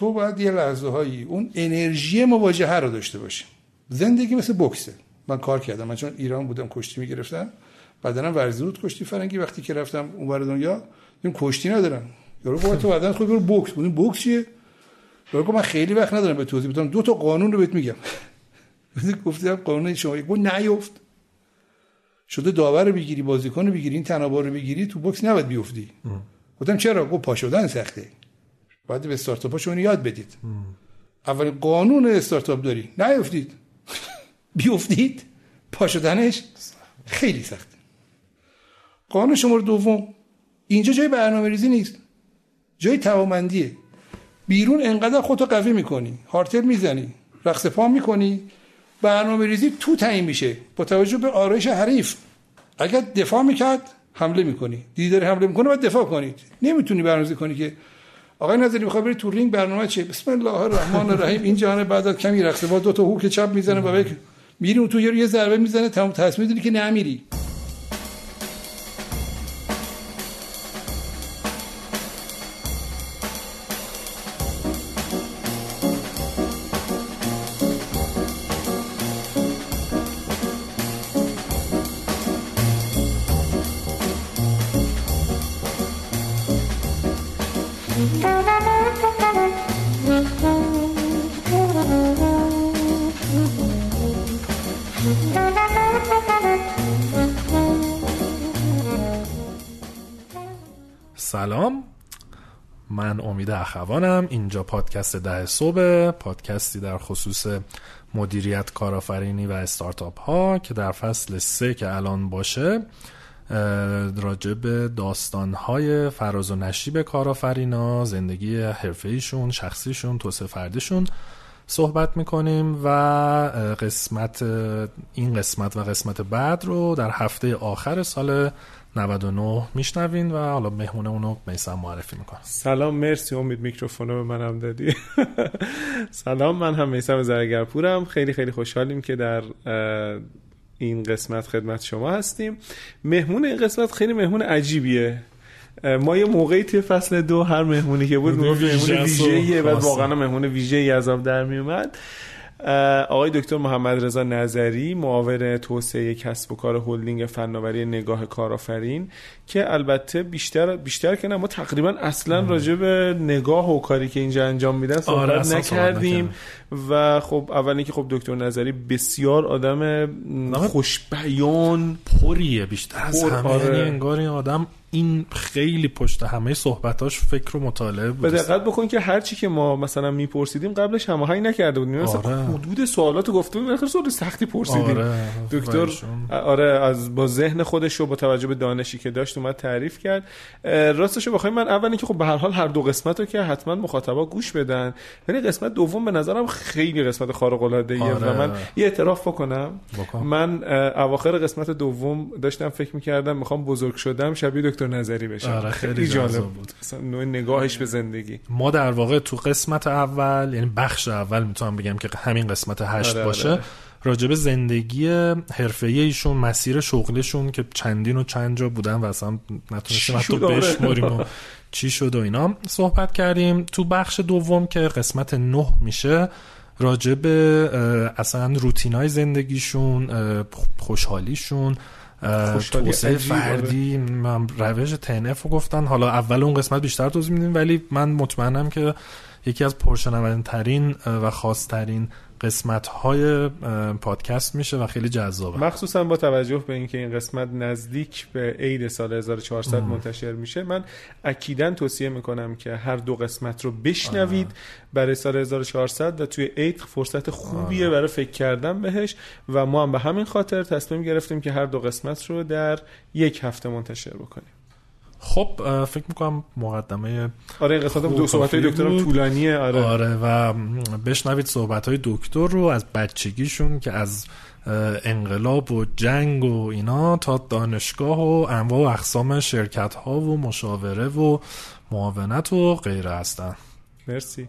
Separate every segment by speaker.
Speaker 1: تو باید یه لحظه هایی اون انرژی مواجهه رو داشته باشی. زندگی مثل بکسه. من کار کردم. من چون ایران بودم کشتی می‌گرفتم. بدنم ورزی بود کشتی فرنگی وقتی که رفتم اونور دنیا این کشتی ندارم. یارو گفت تو بدن خود برو بوکس بودیم بوکس چیه؟ یارو من خیلی وقت ندارم به توضیح بدم. دو تا قانون رو بهت میگم. گفتم قانون شما. یک بود نیفت شده داور رو بگیری بازیکن رو بگیری این تنابار رو بگیری تو بوکس نباید بیفتی. گفتم چرا؟ گفت پا شدن سخته. باید به استارتاپ شما یاد بدید. اولین قانون استارتاپ داری نیفتید. بیفتید. پا شدنش خیلی سخته. قانون شماره دوم. اینجا جای برنامه ریزی نیست. جای توامندیه بیرون انقدر خودتو قوی می‌کنی. هارتل می‌زنی. رقص پا می‌کنی. برنامه ریزی تو تعیین میشه. با توجه به آرایش حریف. اگر دفاع می‌کرد حمله می‌کنی. دیدی داره حمله می‌کنه باید دفاع کنید. نمی‌تونی برنامه‌ریزی کنی که آقای نظری می‌خواد بری تو رینگ برنامه چیه بسم الله الرحمن الرحیم. این جهان بعد از کمی رقصه با دو تا هوک چپ می‌زنه و میری اون تو یه ضربه می‌زنه تمام تصمیم می‌گیری که نمیری.
Speaker 2: اخوانم. اینجا پادکست ده صبح پادکستی در خصوص مدیریت کارآفرینی و استارتاپ ها که در فصل سه که الان باشه راجع به داستان های فراز و نشیب کارآفرینا زندگی حرفه‌ایشون شخصیشون توسعه فردیشون صحبت می‌کنیم و قسمت این قسمت و قسمت بعد رو در هفته آخر سال 99 میشنوین و حالا مهمونه اونو میسم معرفی می‌کنم.
Speaker 3: سلام مرسی. امید میکروفون به منم دادی. سلام من هم میسم زرگرپورم. خیلی خیلی خوشحالیم که در این قسمت خدمت شما هستیم. مهمون این قسمت خیلی مهمون عجیبیه. ما یه موقعی توی فصل دو هر مهمونی که بود مهمون ویژه‌ایه. بعد واقعا مهمون ویژه‌ای از آب در میومد آقای دکتر محمد رضا نظری معاون توسعه کسب و کار هلدینگ فناوری نگاه کارآفرین که البته بیشتر بیشتر که نه ما تقریبا اصلا راجع به نگاه و کاری که اینجا انجام میدن صحبت آره نکردیم و خب اول که خب دکتر نظری بسیار آدم خوشبیان
Speaker 2: پریه بیشتر از همه آره. یعنی انگار این آدم این خیلی پشت همه صحبتاش فکر و مطالعه بود
Speaker 3: به دقت بکن که هر چی که ما مثلا میپرسیدیم قبلش هماهنگ نکرده بودیم مثلا آره. حدود سوالات گفته بودیم آخر سوال سختی پرسیدیم آره. دکتر آره از با ذهن خودش و با توجه به دانشی که داشت اومد تعریف کرد راستش رو بخوایم من اولی که خب به هر حال هر دو قسمت رو که حتما مخاطبا گوش بدن ولی قسمت دوم به نظرم خیلی قسمت خارق العاده آره. و من یه اعتراف بکنم بکن. من اواخر قسمت دوم داشتم فکر می‌کردم می‌خوام بزرگ شدم شبیه دکتر نظری بشم
Speaker 2: آره خیلی جالب بود.
Speaker 3: نوع نگاهش به زندگی.
Speaker 2: ما در واقع تو قسمت اول یعنی بخش اول می‌تونم بگم که همین قسمت هشت آره باشه. آره. راجب زندگی حرفه ایشون مسیر شغلشون که چندین و چند جا بودن و اصلا نتونستیم حتی بشماریم و چی شد و اینا. صحبت کردیم. تو بخش دوم که قسمت نه میشه راجب اصلا روتین های زندگیشون خوشحالیشون توسعه فردی روش تنف رو گفتن. حالا اول اون قسمت بیشتر توضیح میدیم ولی من مطمئنم که یکی از پرشنوندترین و خاصترین قسمت های پادکست میشه و خیلی جذابه
Speaker 3: مخصوصا با توجه به اینکه این قسمت نزدیک به عید سال 1400 ام. منتشر میشه من اکیدا توصیه می‌کنم که هر دو قسمت رو بشنوید آه. برای سال 1400 و توی عید فرصت خوبیه آه. برای فکر کردن بهش و ما هم به همین خاطر تصمیم گرفتیم که هر دو قسمت رو در یک هفته منتشر بکنیم
Speaker 2: خب فکر می‌کنم مقدمه
Speaker 3: آره این قسمت دو صحبت های دکتر طولانیه آره.
Speaker 2: آره و بشنوید صحبت های دکتر رو از بچگیشون که از انقلاب و جنگ و اینا تا دانشگاه و انواع و اقسام شرکت ها و مشاوره و معاونت و غیره هستن.
Speaker 3: مرسی.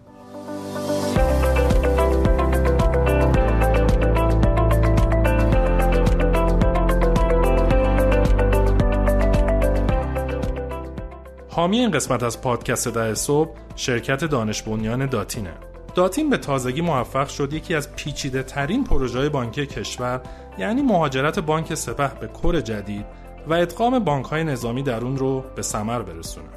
Speaker 2: حامی این قسمت از پادکست ده صبح شرکت دانش بنیان داتینه. داتین به تازگی موفق شد یکی از پیچیده ترین پروژه بانکی کشور یعنی مهاجرت بانک سپه به کور جدید و ادغام بانک های نظامی در اون رو به ثمر برسونه.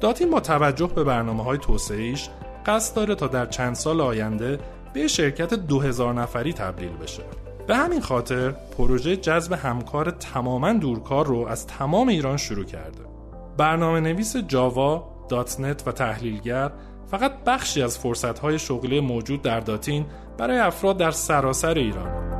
Speaker 2: داتین با توجه به برنامه های توسعه‌ایش قصد داره تا در چند سال آینده به شرکت 2000 نفری تبدیل بشه. به همین خاطر پروژه جذب همکار تماما دورکار رو از تمام ایران شروع کرده. برنامه نویس جاوا، دات نت و تحلیلگر فقط بخشی از فرصتهای شغلی موجود در داتین برای افراد در سراسر ایران.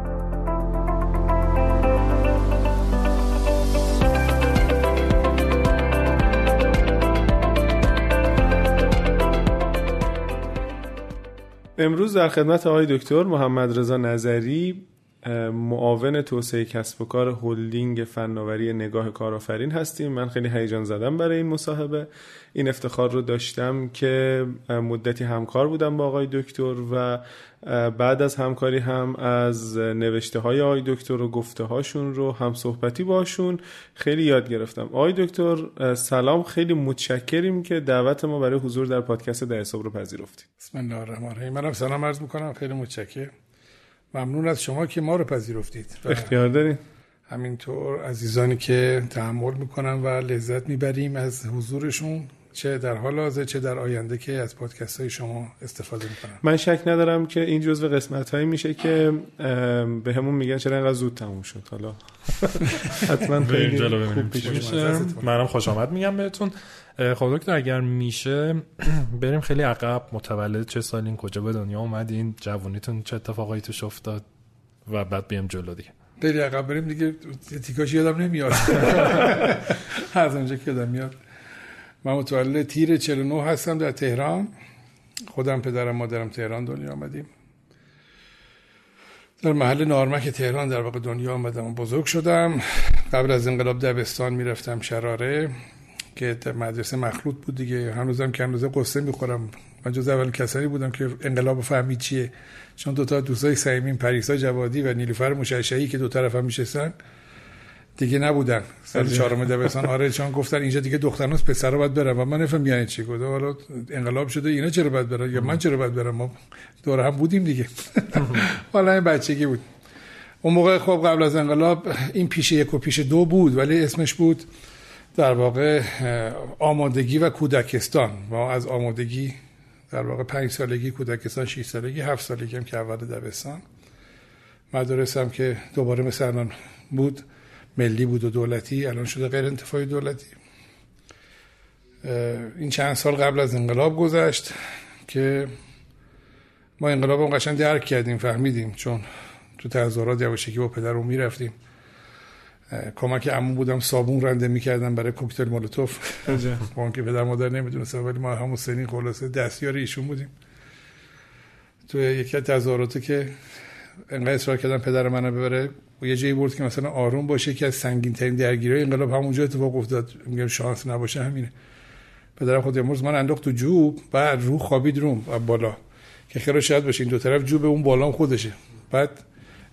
Speaker 3: امروز در خدمت آقای دکتر محمد رضا نظری معاون توسعه کسب و کار هلدینگ فناوری نگاه کارآفرین هستیم. من خیلی هیجان زدم برای این مصاحبه. این افتخار رو داشتم که مدتی همکار بودم با آقای دکتر و بعد از همکاری هم از نوشته های آقای دکتر و گفته هاشون رو هم صحبتی باشون خیلی یاد گرفتم. آقای دکتر سلام. خیلی متشکریم که دعوت ما برای حضور در پادکست در حساب رو پذیرفتید
Speaker 1: بسم الله الرحمن الرحیم. منم سلام عرض می‌کنم. خیلی متشکرم. ممنون از شما که ما رو پذیرفتید.
Speaker 3: اختیار دارین
Speaker 1: همینطور عزیزانی که تحمل می‌کنن و لذت می‌بریم از حضورشون. چه در حال حاضر چه در آینده که از پادکست های شما استفاده می‌کنن
Speaker 3: من شک ندارم که این جزو قسمت هایی میشه که به همون میگن چرا اینقدر زود تموم شد. حالا
Speaker 2: حتما خیلی خوب پیش میشه. منم خوش آمد میگم بهتون. خب دکتر اگر میشه بریم خیلی عقب. متولد چه سالین؟ کجا به دنیا اومدین؟ جوونیتون چه اتفاقایی توش افتاد؟ و بعد بیم جلو دیگه.
Speaker 1: خیلی عقب بریم دیگه. تیکاش یادم نمیاد. از اونجا که یادم میاد. من متولد تیر 49 هستم در تهران. خودم پدرم مادرم تهران دنیا آمدیم. در محل نارمک تهران در واقع دنیا آمدم و بزرگ شدم. قبل از انقلاب دبستان می‌رفتم شراره که مدرسه مخلوط بود دیگه. هنوزم که هنوزه قصه می‌خورم. من جز اول کسانی بودم که انقلاب فهمید چیه. چون دوتا دوستای سعیمین پریسا جوادی و نیلوفر مشعشعی که دو طرف هم میشستن. دیگه نبودن. سال چهارم دبستان. آره چون گفتن اینجا دیگه دختران پسرا باید برن. و من نفهم یعنی چی. گفت حالا انقلاب شده اینا چرا باید برن؟ یا من چرا باید برم؟ ما دور هم بودیم دیگه. حالا این بچگی بود. اون موقع خب قبل از انقلاب این پیش یک و پیش دو بود ولی اسمش بود در واقع آمادگی و کودکستان. ما از آمادگی در واقع پنج سالگی کودکستان 6 سالگی هفت سالگی هم که اول دبستان. مدارس هم که دوباره مثل بود. ملی بود و دولتی الان شده غیر انتفاعی دولتی. این چند سال قبل از انقلاب گذشت که ما انقلاب هم قشنگ درک کردیم فهمیدیم چون تو تظاهرات یواشکی با پدرم می‌رفتیم. کمک عمو بودم صابون رنده می‌کردم برای کوکتل مولوتوف. با که پدر مادر نمی‌دونستم ولی ما همون سنین خلاصه دستیار ایشون بودیم. تو یکی از تظاهرات که انقدر اصرار کردم پدر منو ببره. و یه جایی برد که مثلا آروم باشه که از سنگین ترین درگیری انقلاب همونجا اتفاق افتاد. میگم شانس نباشه همینه. پدرم خود امروز من انداخت تو جوب بعد رو خوابید روم و بالا. که خیلی شاید باشه این دو طرف جوب اون بالا خودشه. بعد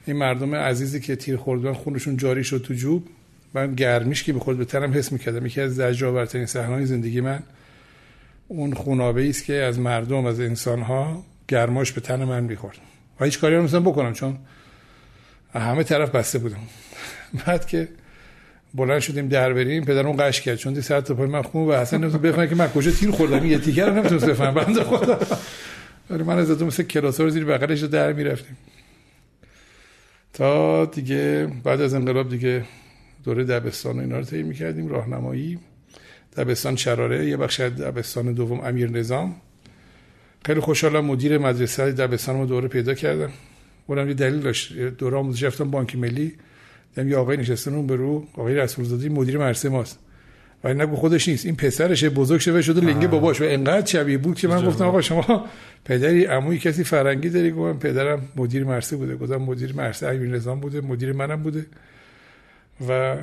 Speaker 1: این مردم عزیزی که تیر خوردن خونشون جاری شد تو جوب من گرمیش که به به تنم حس می‌کردم. یکی از زجرآورترین صحنه‌های زندگی من اون خونابه است که از مردم از انسانها گرماش به تن من می‌خورد. و هیچ کاری نمی‌تونم بکنم چون همه طرف بسته بودم. بعد که بلند شدیم در بریم پدرم قش کرد. چون دی سر تا پای من خون و اصلا نمی‌تونم بفهمم که من کجا تیر خوردم. یه تیکر رو نمی‌تونم بفهمم. بنده خدا. ولی من از مثل کلاسا زیر بغلش رو در می‌رفتیم. تا دیگه بعد از انقلاب دیگه دوره دبستان و اینا رو طی می‌کردیم. راهنمایی. دبستان شراره یه بخش دبستان دوم امیر نظام. خیلی خوشحالم مدیر مدرسه دبستان رو دوره پیدا کردم. اونم یه دلیل داشت. دوره آموزش رفتم بانک ملی. دیدم یه آقای نشستن اون به رو آقای رسولزاده مدیر مدرسه ماست. و نگو خودش نیست. این پسرشه بزرگ شده شده لنگه باباش. و انقدر شبیه بود که من گفتم آقا شما پدری عموی کسی فرنگی داری؟ گفتم پدرم مدیر مرسه بوده. گفتم مدیر مرسه امیر نظام بوده. مدیر منم بوده. و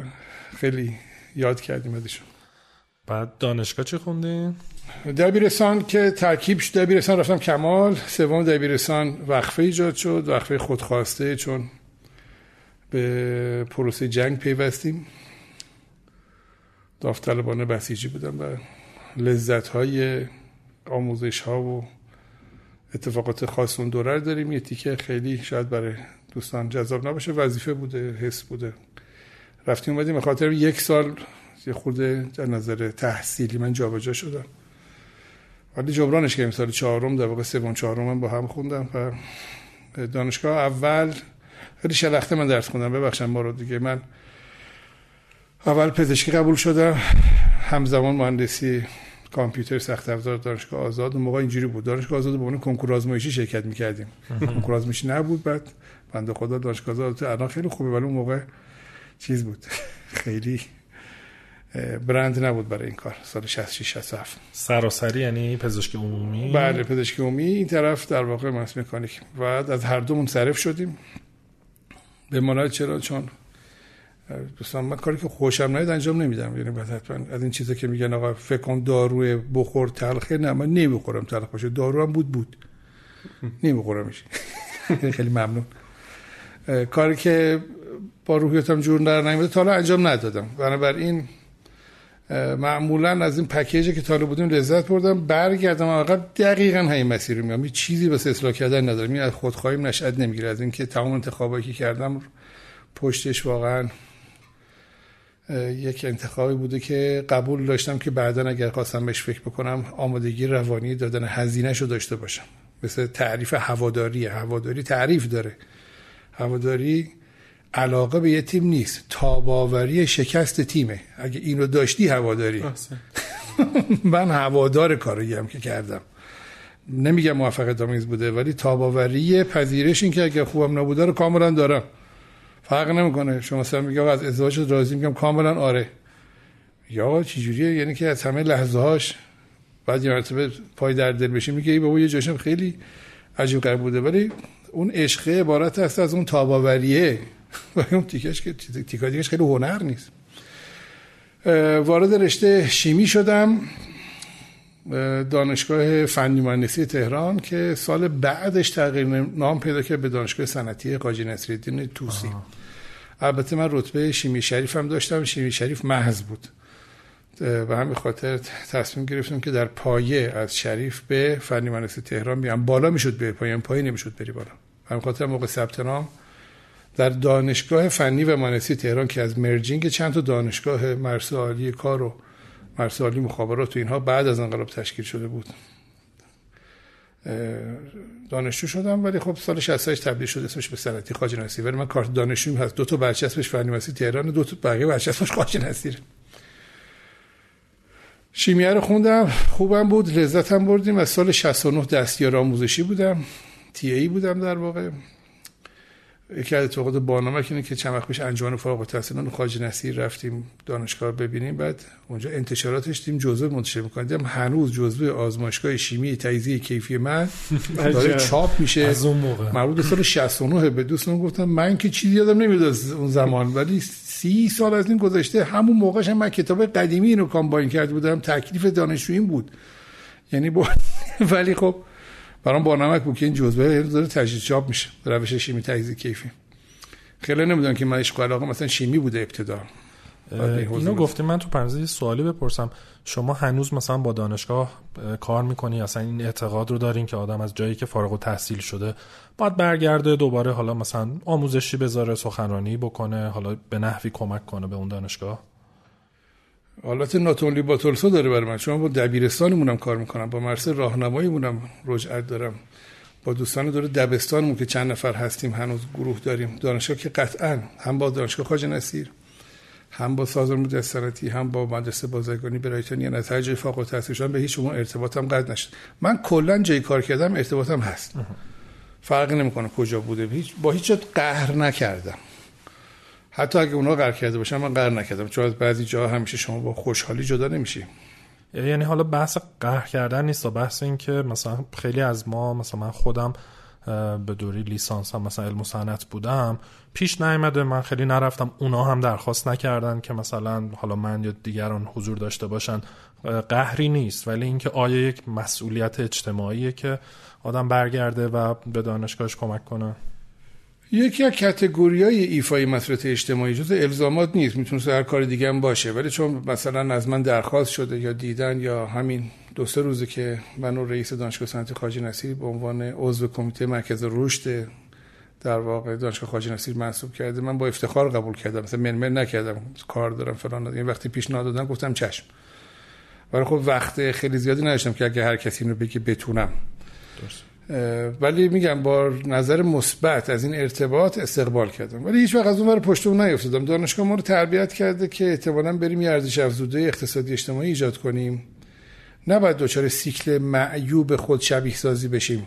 Speaker 1: خیلی یاد کردیم ازشون.
Speaker 2: بعد دانشگاه چه خوندین؟
Speaker 1: دبیرستان که ترکیب شد دبیرستان رفتم کمال. سوم دبیرستان وقفه ایجاد شد وقفه خودخواسته چون به پروسه جنگ پیوستیم. داوطلبانه بسیجی بودم و لذت های آموزش ها و اتفاقات خاص اون دوره داریم. یه تیکه خیلی شاید برای دوستان جذاب نباشه. وظیفه بوده حس بوده. رفتیم اومدیم. به خاطر یک سال یه خورده در نظر تحصیلی من جابجا شدم. ولی جبرانش کردیم سال چهارم در واقع سوم چهارم با هم خوندم و دانشگاه اول خیلی شلخته من درس خوندم. ببخشم ما رو دیگه. من اول پزشکی قبول شدم همزمان مهندسی کامپیوتر سخت افزار دانشگاه آزاد. اون موقع اینجوری بود. دانشگاه آزاد به عنوان کنکور آزمایشی شرکت می‌کردیم. کنکور آزمایشی نبود بعد بنده خدا دانشگاه آزاد. الان خیلی خوبه ولی اون موقع چیز بود. خیلی برند نبود برای این کار سال 66 67
Speaker 2: سراسری یعنی پزشکی عمومی؟
Speaker 1: بله پزشکی عمومی. این طرف در واقع مهندسی مکانیک. و از هر دو منصرف شدیم. به مانای چرا؟ چون دوستان من کاری که خوشم نیاد انجام نمیدم. یعنی بعد حتما از این چیزا که میگن آقا فکر کن داروی بخور تلخه نه من نمی‌خورم تلخ باشه. دارو هم بود بود. نمیخورمش. خیلی ممنون. کاری که با روحیتم جور در نمیده تا انجام ندادم. بنابراین معمولا از این پکیجی که طالب بودیم لذت بردم. برگردم عقب دقیقا همین مسیر میام چیزی واسه اصلاح کردن ندارم. این از خودخواهیم نشأت نمی‌گیره. از اینکه تمام انتخابایی که کردم پشتش واقعا یک انتخابی بوده که قبول داشتم که بعدا اگر خواستم بهش فکر بکنم آمادگی روانی دادن هزینهش رو داشته باشم. مثل تعریف هواداری. هواداری تعریف داره. هواداری علاقه به یه تیم نیست. تاباوری شکست تیمه. اگه این رو داشتی هواداری من هوادار کاری هم که کردم. نمیگم موفقیت آمیز بوده ولی تاباوری پذیرش این که اگه خوبم نبوده رو کاملا دارم. فرق نمی‌کنه. شما مثلا میگه از ازدواج راضی میگم کاملا آره. یا چجوریه یعنی که از همه لحظه هاش بعد یه مرتبه پای در دل بشی میگه ای بابا یه جاشم خیلی عجیب غریب بوده. ولی اون عشقه عبارت است از اون تاباوریه. اون تیکش که تیکا دیگه خیلی هنر نیست. وارد رشته شیمی شدم دانشگاه فنی مهندسی تهران که سال بعدش تغییر نام پیدا کرد به دانشگاه صنعتی قاجی نصرالدین توسی. البته من رتبه شیمی شریف هم داشتم شیمی شریف محض بود. و همین خاطر تصمیم گرفتم که در پایه از شریف به فنی مهندسی تهران بیام. بالا می‌شد به پایه پایه نمی‌شد بری بالا. همین خاطر موقع ثبت نام در دانشگاه فنی و مهندسی تهران که از مرجینگ چند تا دانشگاه مرسه عالی کار و مرسه عالی مخابرات و اینها بعد از انقلاب تشکیل شده بود. دانشجو شدم ولی خب سال 68 تبدیل شد اسمش به صنعتی خواجه نصیر ولی من کارت دانشجو هست. دو تا برچسبش فنی مهندسی تهران دو تا بقیه برچسبش خواجه نصیر شیمیه رو خوندم خوبم بود لذتم بردیم. از سال 69 دستیار آموزشی بودم تی ای بودم در واقع. یکی از اتفاقات بانامک اینه که چند وقت پیش انجمن فارغ التحصیلان خارج نصیر رفتیم دانشگاه ببینیم بعد اونجا انتشاراتش دیم جزوه منتشر می‌کنیم هنوز جزوه آزمایشگاه شیمی تجزیه کیفی من داره چاپ میشه.
Speaker 2: از اون موقع.
Speaker 1: مربوط به سال 69 به دوستان گفتم من که چیزی یادم نمیاد اون زمان ولی سی سال از این گذشته همون موقعش من کتاب قدیمی اینو کامباین کرده بودم. تکلیف دانشجویی بود. یعنی با... ولی خب برام با نمک بود که این جزوه داره تجدید چاپ میشه. روش شیمی تجزیه کیفی خیلی نمی‌دونم که من عشق علاقه مثلا شیمی بوده ابتدا.
Speaker 2: اینو گفتیم من تو پرونده سوالی بپرسم. شما هنوز مثلا با دانشگاه کار می‌کنی؟ اصلا این اعتقاد رو دارین که آدم از جایی که فارغ و تحصیل شده باید برگرده دوباره حالا مثلا آموزشی بذاره سخنرانی بکنه حالا به نحوی کمک کنه به اون دانشگاه؟
Speaker 1: حالت ناتونلی با تولسا داره برای من. چون با دبیرستانمونم کار می‌کنم با مرسه راهنماییمونم رجعت دارم. با دوستان دور دبستانمون که چند نفر هستیم هنوز گروه داریم. دانشگاه که قطعا هم با دانشگاه خواجه نصیر هم با سازمان مجسرتی هم با مدرسه بازرگانی برایتونی از هر جای فوق التحصیل شدن به هیچ شما ارتباطم قطع نشد. من کلا جای کار کردم ارتباطم هست. فرق نمی‌کنه کجا بوده. هیچ با هیچ قهر نکردم. حتی اگه اونا قهر کرده باشن من قهر نکردم. چون از بعضی جاها همیشه شما با خوشحالی جدا نمیشی.
Speaker 2: یعنی حالا بحث قهر کردن نیست بحث این که مثلا خیلی از ما مثلا من خودم به دوری لیسانس هم مثلا علم و صنعت بودم پیش نیامده. من خیلی نرفتم. اونا هم درخواست نکردن که مثلا حالا من یا دیگران حضور داشته باشن. قهری نیست. ولی اینکه آیا یک مسئولیت اجتماعیه که آدم برگرده و به دانشگاهش کمک کنه؟
Speaker 1: یکی از کتگوری های ایفای مسئولیت اجتماعی جز الزامات نیست. می‌تونه هر کار دیگه هم باشه. ولی چون مثلا از من درخواست شده یا دیدن یا همین دو سه روزه که من و رئیس دانشگاه صنعتی خواجه نصیر به عنوان عضو کمیته مرکز رشد در واقع دانشگاه خواجه نصیر منصوب کرده من با افتخار قبول کردم. مثلا من نکردم کار دارم فلان این وقتی پیشنهاد دادن گفتم چشم. ولی خب وقت خیلی زیادی نداشتم که اگه هر کسی اینو بگه بتونم. ولی میگم با نظر مثبت از این ارتباط استقبال کردم. ولی هیچ وقت از اون پشت اون نیفتادم. دانشگاه ما رو تربیت کرده که احتمالاً بریم یه ارزش افزوده اقتصادی اجتماعی ایجاد کنیم. نباید دچار سیکل معیوب خود شبیه سازی بشیم.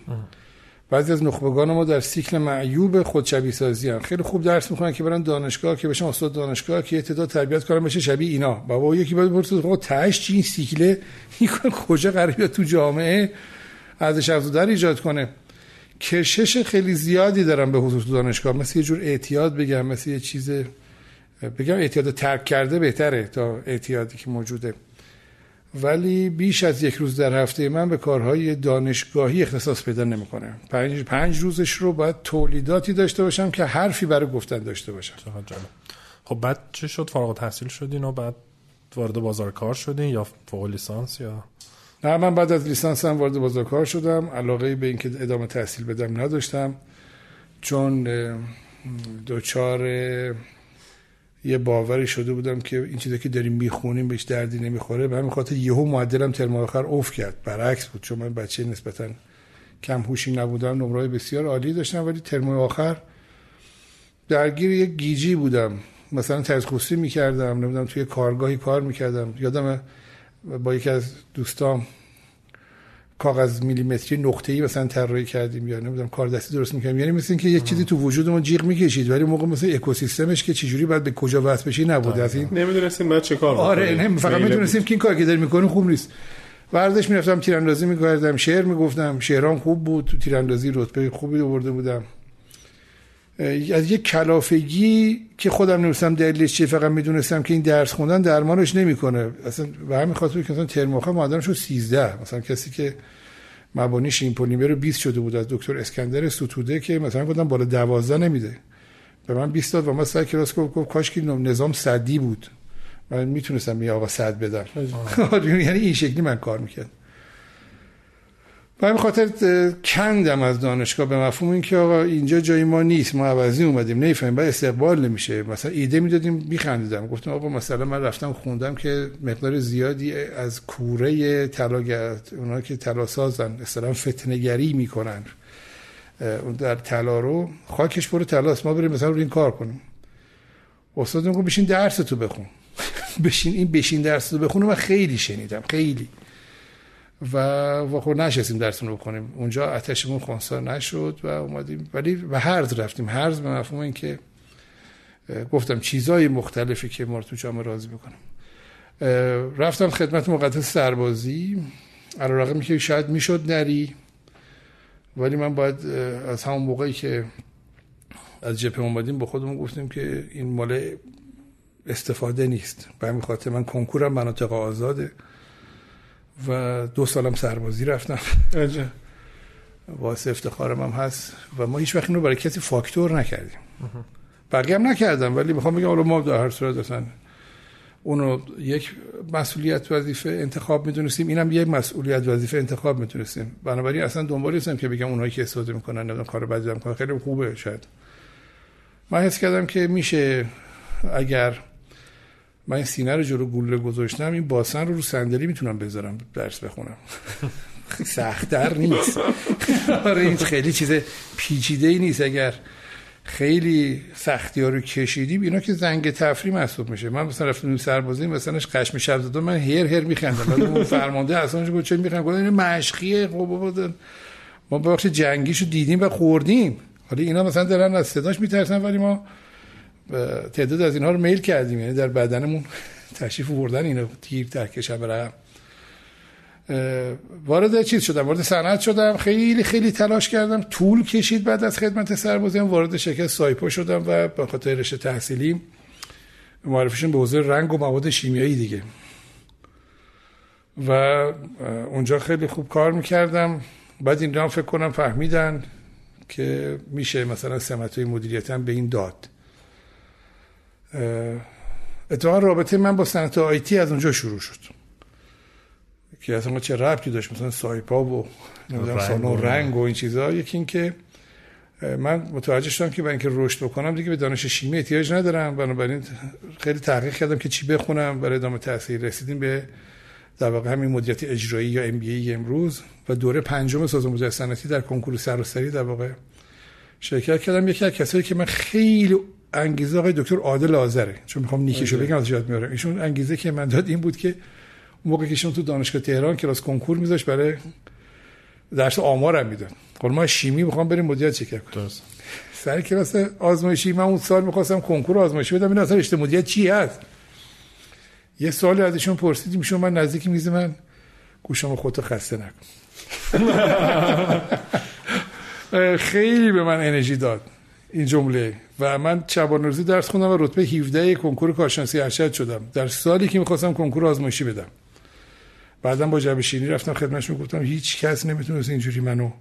Speaker 1: بعضی از نخبگان ما در سیکل معیوب خود شبیه سازی هم. خیلی خوب درس می‌کنن که برن دانشگاه که بشن استاد دانشگاه که تعداد تربیت کنن بشه شبیه اینا. بابا یکی باید برسه خب تهش این سیکل کجا قرار تو جامعه؟ ارزش افزوده ایجاد کنه. کشش خیلی زیادی دارم به خصوص دانشگاه. مثل یه جور اعتیاد بگم مثل یه چیز بگم اعتیاد ترک کرده بهتره تا اعتیادی که موجوده. ولی بیش از یک روز در هفته من به کارهای دانشگاهی اختصاص پیدا نمی‌کنه پنج, پنج روزش رو باید تولیداتی داشته باشم که حرفی برای گفتن داشته باشم.
Speaker 2: خب بعد چه شد؟ فارغ تحصیل شدین و بعد وارد بازار کار شدین یا فوق لیسانس یا؟
Speaker 1: نه من بعد از لیسانس هم وارد بازار کار شدم. علاقه به اینکه ادامه تحصیل بدم نداشتم. چون دوچار یه باوری شده بودم که این چیزی که داریم می‌خونیم بهش دردی نمی‌خوره. به همین خاطر یهو معدلم ترم آخر اوف کرد. برعکس بود. چون من بچه نسبتا کم هوشی نبودم نمره بسیار عالی داشتم ولی ترم آخر درگیر یک گیجی بودم. مثلا ترس می‌کردم نمی‌دونم توی کارگاهی کار می‌کردم. یادم با یکی از دوستام کاغذ میلیمتری نقطه‌ای مثلا طراحی کردیم. یا نمی‌دونم کار دستی درست می‌کنیم یعنی مثل اینکه یه چیزی تو وجود ما جیغ می‌کشید ولی موقع مثل اکوسیستمش که چجوری باید به کجا وصل بشی نبود از این
Speaker 3: نمی‌دونستیم بعد چه کار
Speaker 1: آره نه فقط می‌دونستیم که این کاری که داریم می‌کنیم خوب نیست. ورزش می‌رفتم تیراندازی می‌کردم شعر می‌گفتم شعرام خوب بود. تو تیراندازی رتبه خوبی آورده بودم. از یک کلافگی که خودم نمیستم دلیلش چیه فقط می‌دونستم که این درس خوندن درمانش نمی‌کنه. اصلا به همین خاطر که مثلا ترم آخر معدلم شد 13 مثلا کسی که مبانی شیم پلیمر رو 20 شده بود از دکتر اسکندر ستوده که مثلا گفتم بالا 12 نمیده. به من 20 داد و ما سر کلاس گفت کاش که نظام صدی بود. من می‌تونستم یه آقا صد بدم. یعنی این شکلی من کار می‌کرد و همین خاطر کندم از دانشگاه به مفهوم اینکه آقا اینجا جای ما نیست ما عوضی اومدیم نمی‌فهمیم بعد استقبال نمیشه. مثلا ایده می‌دادیم میخندیدم. گفتم آقا مثلا من رفتم خوندم که مقدار زیادی از کوره طلا اونا که طلا سازن اصلا فتنگری می‌کنن در طلا رو. خاکش پر طلاست ما بریم مثلا رو این کار کنیم. استاد میگه بشین درس تو بخون. بشین این بشین درس تو بخون و خیلی شنیدم خیلی. و و خب نشستیم درسون رو بکنیم. اونجا آتشمون خونسا نشد و اومدیم. ولی به هرز رفتیم. هرز به مفهوم این که گفتم چیزای مختلفی که ما رو تو جامعه راضی بکنم رفتم خدمت مقدس سربازی. علیرغم که شاید می‌شد نری ولی من باید از همون موقعی که از جبهه اومدیم با خودمون گفتیم که این مال استفاده نیست. به همین خاطر من کنکورم مناطق آزاده. و دو سالم سربازی رفتم. واسه افتخارم هم هست. و ما هیچ وقت اینو برای کسی فاکتور نکردیم. هم نکردم ولی می‌خوام بگم حالا ما در هر صورت اصلا اونو یک مسئولیت وظیفه انتخاب می‌دونستیم. اینم یک مسئولیت وظیفه انتخاب می‌دونستیم بنابراین اصلا دنبال نیستم که بگم اونایی که استفاده می‌کنن نمی‌دونم کار بدی می‌کنن. خیلی خوبه شاید. من حس کردم که میشه اگر من این سینه رو جلو گوله گذاشتم این باسن رو رو صندلی می‌تونم بذارم درس بخونم. سختتر نیست. آره این خیلی چیز پیچیده ای نیست. اگر خیلی سختی ها رو کشیدیم اینا که زنگ تفری محسوب میشه. من مثلا رفتم سربازی مثلا قشم شب زدم من هر هر میخندم. اون فرمانده اصلا گفت چه میخندم. گفت این مشقیه. خب ما بخش جنگیشو دیدیم و خوردیم. حالا اینا مثلا دارن از صداش میترسن ولی ما تعداد از اینها رو میل کردیم. یعنی در بدنمون تشریف وردن اینو تیر ترکشم برم وارد چیز شدم. وارد صنعت شدم. خیلی خیلی تلاش کردم. طول کشید بعد از خدمت سربازی وارد شرکت سایپا شدم و به خاطر رشته تحصیلی معرفیشون به حوزه رنگ و مواد شیمیایی دیگه. و اونجا خیلی خوب کار می‌کردم. بعد این فکر کنم فهمیدن که میشه مثلا سمت های مدیریت هم به این داد. اتفاقا رابطه من با صنعت آیتی از اونجا شروع شد. که اصلا چه ربطی داشت؟ مثلا سایپا و سالن رنگ و این چیزها یکی این که من متوجه شدم که برای اینکه رشد بکنم دیگه به دانش شیمی احتیاج ندارم. بنابراین خیلی تحقیق کردم که چی بخونم. برای ادامه تحصیل رسیدیم به در واقع همین مدیریت اجرایی یا ام بی امروز. و دوره پنجم سازمان صنعتی در کنکور سراسری در واقع شرکت کردم. یکی از کسایی که من خیلی انگیزه آقای دکتر عادل آذره. چون می‌خوام نیکشو بگم از یاد میارم ایشون انگیزه که من داد این بود که موقع که ایشون تو دانشگاه تهران کلاس کنکور میذاشت برای درس آمارم می‌داد. قول ما شیمی می‌خوام بریم مدیریت چک کنم سر کلاس آزمایشی من اون سال می‌خواستم کنکور آزمایشی بدم. این اصلا رشته مدیریت چی هست؟ یه سوالی ازشون پرسیدیم. میشون من نزدیک میز من گوشم خودتو خسته نکن. خیلی به من انرژی داد. این جمله. و من شبان روزی درس خوندم و رتبه 17 کنکور کارشناسی ارشد شدم. در سالی که می‌خواستم کنکور آزمایشی بدم. بعدا با جبشینی رفتم خدمتش می‌گفتم هیچ کس نمی‌تونست اینجوری منو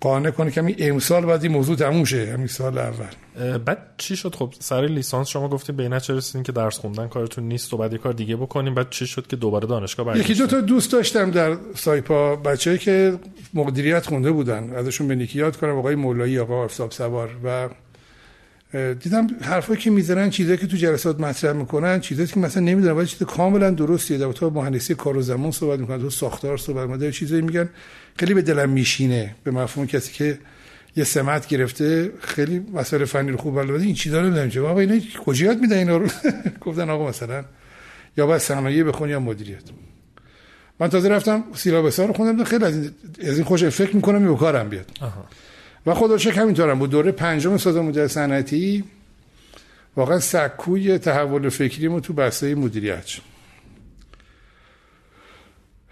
Speaker 1: قانع کنه که امسال بعد این موضوع تموم شه همین سال اول.
Speaker 2: بعد چی شد؟ خب سر لیسانس شما گفتین به چه رسیدین که درس خوندن کارتون نیست و بعد یه کار دیگه بکنیم. بعد چی شد که دوباره دانشگاه
Speaker 1: برگشتین؟ یکی دو تا دوست داشتم در سایپا بچه‌ای که مدیریت خونده بودن. ازشون به نیکی یاد کنم آقای مولایی آقا افتاب سوار و دیدم حرفایی که می‌زنن چیزایی که تو جلسات مطرح می‌کنن چیزایی که مثلا نمی‌دونم ولی چیز کاملا درستیه. در تو مهندسی کار و زمان صحبت می‌کنن تو ساختار صحبت می‌کنن چیزایی میگن. خیلی به دلم میشینه به مفهوم کسی که یه سمت گرفته خیلی مسائل فنی رو خوب بلده این چیزا رو نمی‌دونم چه آقا اینا کجا یاد میدن اینا رو؟ گفتن آقا مثلا یا باید صنایع بخونی یا مدیریت. من تازه رفتم سیلابسا رو خوندم خیلی از این خوش فکر می‌کنم به کارم بیاد. و خدا شکر همینطورم بود. دوره پنجم سازمان مدیر صنعتی واقعا سکوی تحول فکری ما تو بسته مدیریت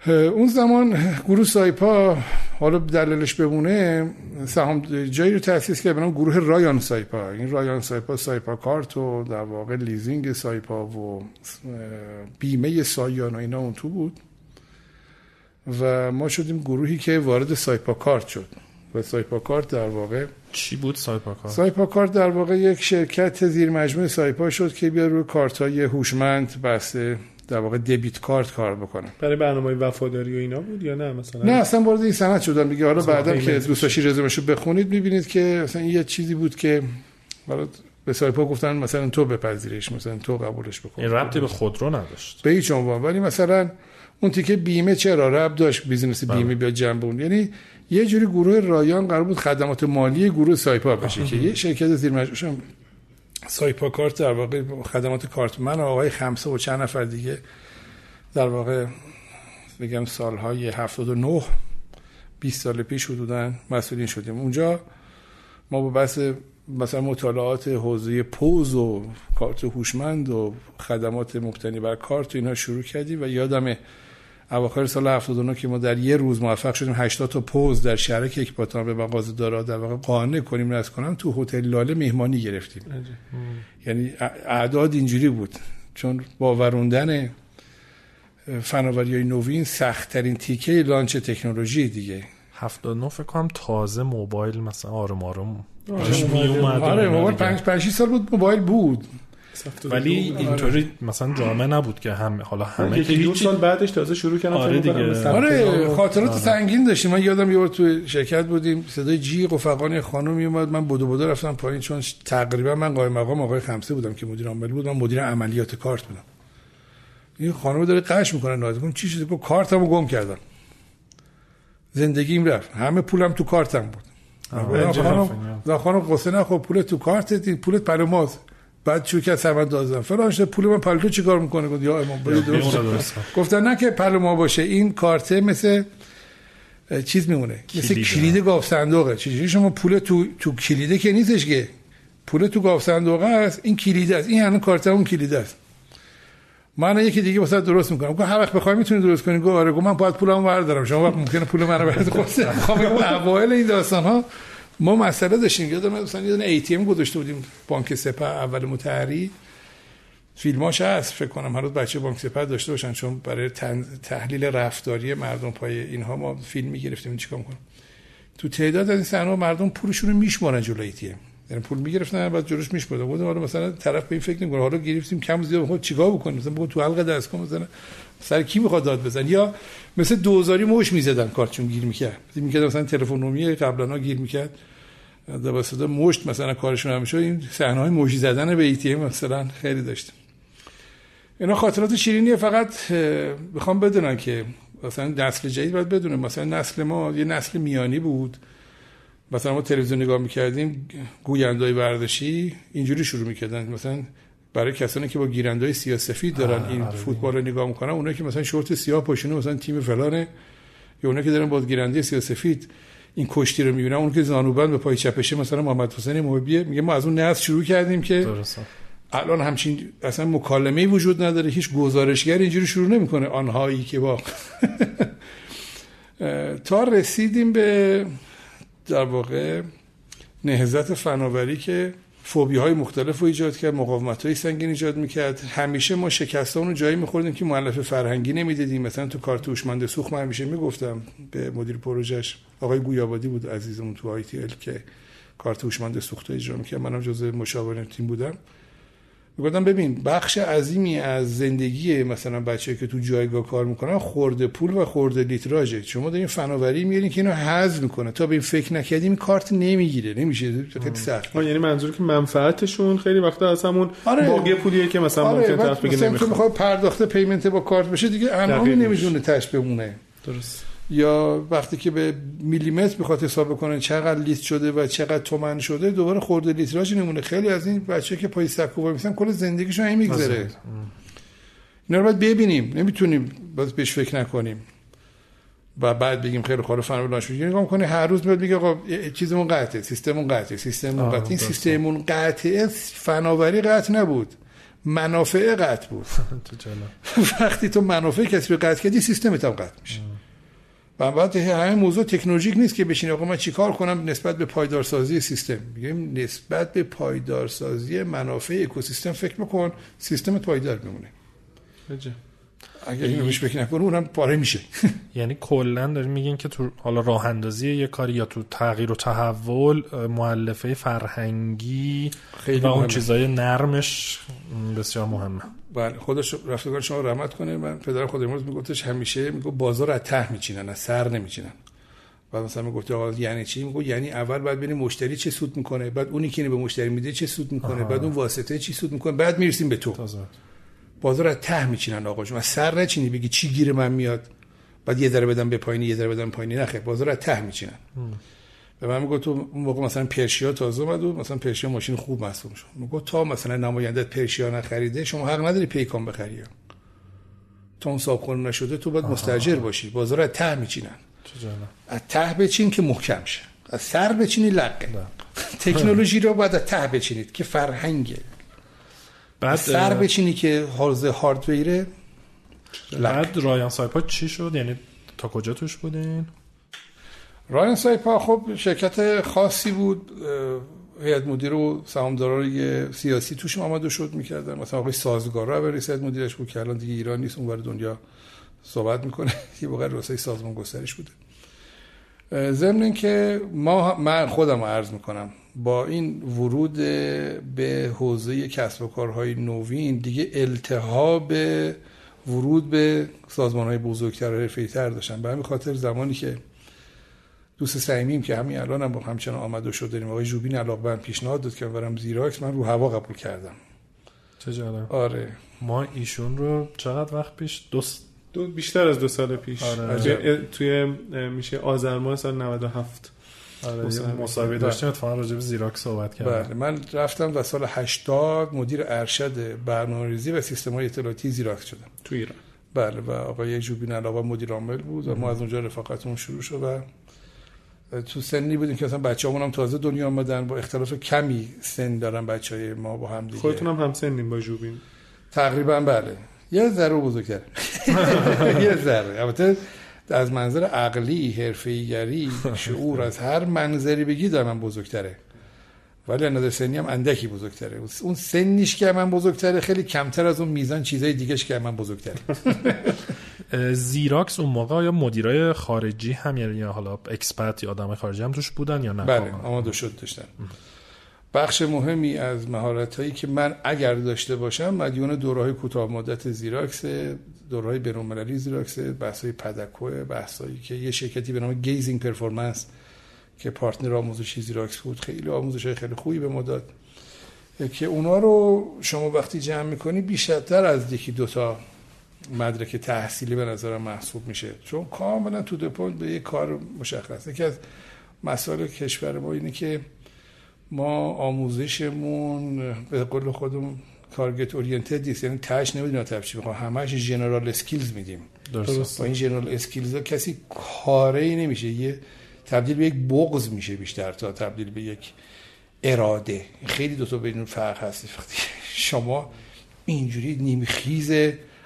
Speaker 1: اون زمان گروه سایپا حالا دلیلش بمونه سهام جایی رو تأسیس کرد به گروه رایان سایپا. این رایان سایپا سایپا کارت و در واقع لیزینگ سایپا و بیمه سایان و اینا اون تو بود. و ما شدیم گروهی که وارد سایپا کارت شد. و سایپا در واقع
Speaker 2: چی بود سایپا کارت؟
Speaker 1: سایپا در واقع یک شرکت زیر مجموعه سایپا شد که بیا روی کارت های هوشمند بسته در واقع دبیت کارت کار بکنه.
Speaker 3: برای برنامه وفاداری و اینا بود یا نه مثلا؟
Speaker 1: نه اصلا وارد این صنعت شدن. میگه حالا بعدا که دوست داشتی رزومشو بخونید می‌بینید که مثلا یه چیزی بود که حالا به سایپا گفتن مثلا تو بپذیرش مثلا تو قبولش بکن.
Speaker 2: این ربطی به خودرو نداشت.
Speaker 1: به هیچ عنوان. ولی مثلا اون تیکه بیمه چرا رب داشت؟ بیزینس بیمه بله. بیا جنبون یعنی یه جوری گروه رایان قرار بود خدمات مالی گروه سایپا بشه که یه شرکت زیر مجموعه سایپا کارت در واقع خدمات کارت. من و آقای خمسه و چند نفر دیگه در واقع بگم سالهای 79 20 سال پیش حدودا مسئولین شدیم. اونجا ما با بحث مثلا مطالعات حوزه پوز و کارت هوشمند و خدمات مبتنی بر کارت اینا شروع کردیم و یادمه اواخر سال 79 که ما در یه روز موفق شدیم 80 تا پوز در شهرک اکباتان به مغازه دارا در واقع قانع کنیم از کنم تو هتل لاله مهمانی گرفتیم. یعنی اعداد اینجوری بود. چون باوروندن فناوری های نوین سخت ترین تیکه لانچ تکنولوژی دیگه.
Speaker 2: 79 فکر کنم تازه موبایل مثلا آروم آروم
Speaker 1: آره موبایل 5 5 سال بود موبایل بود.
Speaker 2: ولی اینطوری مثلا جامعه نبود که هم حالا همه که
Speaker 3: دو سال بعدش تازه شروع کردن
Speaker 2: آره دیگه.
Speaker 1: آره خاطرات آره. سنگین داشتیم. من یادم یه بار تو شرکت بودیم صدای جیغ و فقان خانم اومد. من بودو بودو رفتم پایین چون تقریبا من قائم مقام آقای خمسه بودم که مدیر عامل بود. من مدیر عملیات کارت بودم. این خانم داره قش می‌کنه نازم چی شده گفت کارتمو گم کردم. زندگیم رفت. همه پولم تو کارتم بود. خانم خانم قصه نخور. پول تو کارت پولت پلوماز بعد چون که سرمد دازم فلان شده پول من پالتو چیکار می‌کنه؟ گفت یا امام درست. گفتن نه که پلو باشه این کارته مثل چیز میمونه مثل کلید گاف صندوقه. چجوری شما پول تو تو کلیده که نیستش که. پول تو گاف صندوقه است این کلیده است این همون کارت اون کلیده است. من یکی دیگه واسه درست می‌کنم. گفت هر وقت بخوای می‌تونی درست کنی. گفت آره. گفت من باید پولمو بردارم. شما وقت ممکنه پول منو برات خود می‌خوام اوایل این داستان ها ما مسئله داشتیم. یادم مثلا یه دونه ام گذاشته بودیم بانک سپه اول متحری. فیلماش هست فکر کنم هر روز بچه بانک سپه داشته باشن چون برای تحلیل رفتاری مردم پای اینها ما فیلم می‌گرفتیم. چیکار کنیم تو تعداد از این صحنه مردم پولشون رو میشمارن جلوی ایتیه یعنی پول می‌گرفتن بعد جلوش میشمردن بودم حالا مثلا طرف به این فکر نمی‌کنه. حالا گرفتیم کم زیاد خود چیکار بکنیم؟ مثلا بگو تو حلقه دست کن مثلا سر کی می‌خواد داد بزن؟ یا مثل دوزاری موش می‌زدن کارتشون گیر می‌کرد. می‌کرد مثلا تلفن نومی قبلا گیر می‌کرد. واسه مشت مثلا کارشون همیشه این صحنه های موشی زدن به ایتی مثلا خیلی داشتیم. اینا خاطرات شیرینیه. فقط بخوام بدونن که مثلا نسل جدید باید بدونه. مثلا نسل ما یه نسل میانی بود. مثلا ما تلویزیون نگاه می‌کردیم گویندای ورزشی اینجوری شروع می‌کردن. مثلا برای کسانی که با گیرندای سیاه سفید دارن این آره. فوتبال رو نگاه می‌کنن اونایی که مثلا شورت سیاه پوشونه مثلا تیم فلانه یا اونایی که دارن با گیرنده سیاه سفید این کشتی رو می‌بینن اون که زانوبند به پای چپشه مثلا محمد حسین محبی میگه ما از اون نسل شروع کردیم که درسته. الان همچین اصلا مکالمه وجود نداره هیچ گزارشگر اینجوری شروع نمی‌کنه. آنهایی که با تا رسیدیم به در واقع نهزت فناوری که فوبی های مختلف رو ایجاد کرد مقاومت های سنگین ایجاد می‌کرد. همیشه ما شکستان رو جایی میخوردیم که معلف فرهنگی نمی‌دادیم مثلا تو کارت هوشمند سوخت من همیشه می‌گفتم به مدیر پروژش آقای گویابادی بود عزیزمون تو آی تی ال که کارت هوشمند سوخت اجرا می‌کرد. منم جزء مشاورین تیم بودم. می‌گفتم ببین بخش عظیمی از زندگی مثلا بچه که تو جایگاه کار می‌کنن خورده پول و خورده لیتراژه. شما دارین فناوری میارین که اینو حذف می‌کنه. تا به این فکر نکردیم کارت نمی‌گیره نمیشه. خیلی سخت.
Speaker 3: یعنی منظور که منفعتشون خیلی وقتا از همون آره. باقی پولیه که مثلا آره. ممکن طرف بگه
Speaker 1: نمی‌خواد. پرداخته پیمنت با کارت بشه دیگه انعامی نمی‌دونه تاش بمونه.
Speaker 3: درست.
Speaker 1: یا وقتی که به میلیمتر می‌خواد حساب بکنه چقدر لیتر شده و چقدر تومن شده دوباره خورده لیتراژ نمونه. خیلی از این بچه که پای سکو میسن کل زندگیشون همین میگذره. اینا رو باید ببینیم. نمی‌تونیم باز بهش فکر نکنیم. و بعد بگیم خیلی خاله فن شد نگاه کنه هر روز میاد میگه آقا چیزمون قطعه سیستممون قطعه سیستممون قطعه. این سیستممون قطعه فناوری قطع نبود. منافع قطع بود. وقتی تو منافع کسی رو قطع کردی سیستمت هم قطع میشه. بعد همه موضوع تکنولوژیک نیست که بشین آقا من چیکار کنم نسبت به پایدارسازی سیستم؟ میگیم نسبت به پایدارسازی منافع اکوسیستم فکر بکن سیستم پایدار میمونه. اگر اینو بهش فکر نکنه اونم پاره میشه.
Speaker 2: یعنی کلا داریم میگین که تو حالا راه اندازی یه کاری یا تو تغییر و تحول مؤلفه فرهنگی خیلی و اون چیزای نرمش بسیار مهمه.
Speaker 1: بله خودش رفتگار شما رحمت کنه. من پدر خود امروز میگفتش همیشه میگه بازار از ته میچینن از سر نمیچینن. بعد مثلا می‌گفت آقا یعنی چی؟ میگه یعنی اول باید ببینیم مشتری چه سود می‌کنه بعد اونی که به مشتری میده چه سود می‌کنه بعد اون واسطه چی سود می‌کنه بعد می‌رسیم به تو. تازه. بازار از ته میچینن آقا جون از سر نچینی بگی چی گیر من میاد. بعد یه ذره بدم به پایینی یه ذره بدم پایینی نخه بازار از ته میچینن. به من میگه تو اون موقع مثلا پرشیا تازه اومد و مثلا پرشیا ماشین خوب محسوب شد میگه تا مثلا نماینده پرشیا نخریده شما حق نداری پیکان بخری. تا اون صاحب نشده تو باید مستاجر باشی. بازار از ته میچینن. از ته بچین که محکم شه. از سر بچینی لقه تکنولوژی رو باید از ته بچینید که فرهنگه. بعد سر بچینی که حوزه هاردویره؟
Speaker 2: بعد رایان سایپا چی شد؟ یعنی تا کجا توش بودین؟
Speaker 1: رایان سایپا خب شرکت خاصی بود هیئت مدیر و سهامدارای سیاسی توش آماده شد می‌کردن. مثلا آقای سازگار رو رئیس مدیرش بود که الان دیگه ایران نیست اونور دنیا صحبت می‌کنه. یه موقع رؤسای سازمان گسترش بوده. ضمن که ما من خودم عرض می‌کنم. با این ورود به حوزه کسب و کارهای نوین دیگه التهاب ورود به سازمان های بزرگتر و تر داشتن به همین خاطر زمانی که دوست سعیمیم که همین الان هم با همچنان آمد و شد داریم. آقای جوبین علاقه پیشنهاد داد که برم زیراکس من رو هوا قبول کردم.
Speaker 2: چه
Speaker 1: آره.
Speaker 2: ما ایشون رو چقدر وقت پیش دوست
Speaker 3: دو بیشتر از دو سال پیش. آره. توی میشه آذر ماه سال 97
Speaker 2: آره مصاحبه داشتیم اتفاقا راجع به زیراک صحبت کردم
Speaker 1: بله من رفتم در سال 80 مدیر ارشد برنامه‌ریزی و سیستم‌های اطلاعاتی زیراک شدم.
Speaker 3: تو ایران.
Speaker 1: بله و آقای جوبین علاوه مدیر عامل بود و ما از اونجا رفاقتمون شروع شد و تو سنی بودیم که اصلا بچه‌مون هم تازه دنیا آمدن. با اختلاف کمی سن دارن بچهای ما با هم دیگه.
Speaker 3: خودتون هم هم سنین با جوبین.
Speaker 1: تقریبا بله. یه ذره بزرگتر. یه ذره. البته از منظر عقلی حرفه‌ایگری شعور از هر منظری بگی در من بزرگتره. ولی از نظر سنی هم اندکی بزرگتره. اون سنیش که من بزرگتره خیلی کمتر از اون میزان چیزای دیگهش که من بزرگتره.
Speaker 2: زیراکس اون موقع یا مدیرای خارجی هم یعنی حالا اکسپرت یا آدم خارجی هم توش بودن یا نه؟
Speaker 1: بله آماده شد داشتن. بخش مهمی از مهارت هایی که من اگر داشته باشم مدیون دورهای کوتاه مدت زیراکس دورهای بین‌المللی زیراکس بحث های پدکو بحث هایی که یه شرکتی به نام Gazing Performance که partner آموزشی زیراکس بود خیلی آموزش های خیلی خوبی به مدت که اونا رو شما وقتی جمع می‌کنی بیشتر از یکی دوتا مدرک تحصیلی به نظرم محسوب میشه. چون کاملا to the point به یه کار مشخص. یکی از مسائل کشور ما اینه که ما آموزشمون به قول خودمون target oriented نیست یعنی تهش نمی‌دونه تهش چی می‌خوام. همش general skills میدیم. درست. با این general skills ها کسی کاری ای نمیشه. یه تبدیل به یک بغض میشه بیشتر تا تبدیل به یک اراده. خیلی دو تا بین فرق هست. شما اینجوری نیمخیز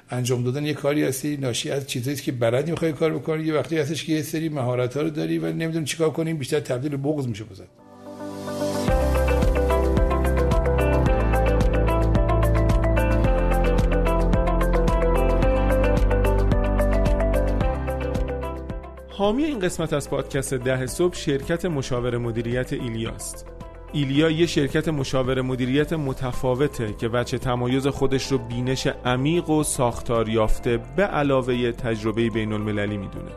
Speaker 1: انجام دادن یه کاری هستی ناشی از چیزایی که بلد می‌خوای کار بکنی یه وقتی هستش که یه سری مهارت ها رو داری و نمی‌دونی چیکار کنیم بیشتر تبدیل به بغض میشه بزن
Speaker 3: حامی این قسمت از پادکست ده صبح شرکت مشاور مدیریت ایلیاست. ایلیا یه شرکت مشاور مدیریت متفاوته که وچه تمایز خودش رو بینش عمیق و ساختار یافته به علاوه تجربه بین المللی می‌دونه.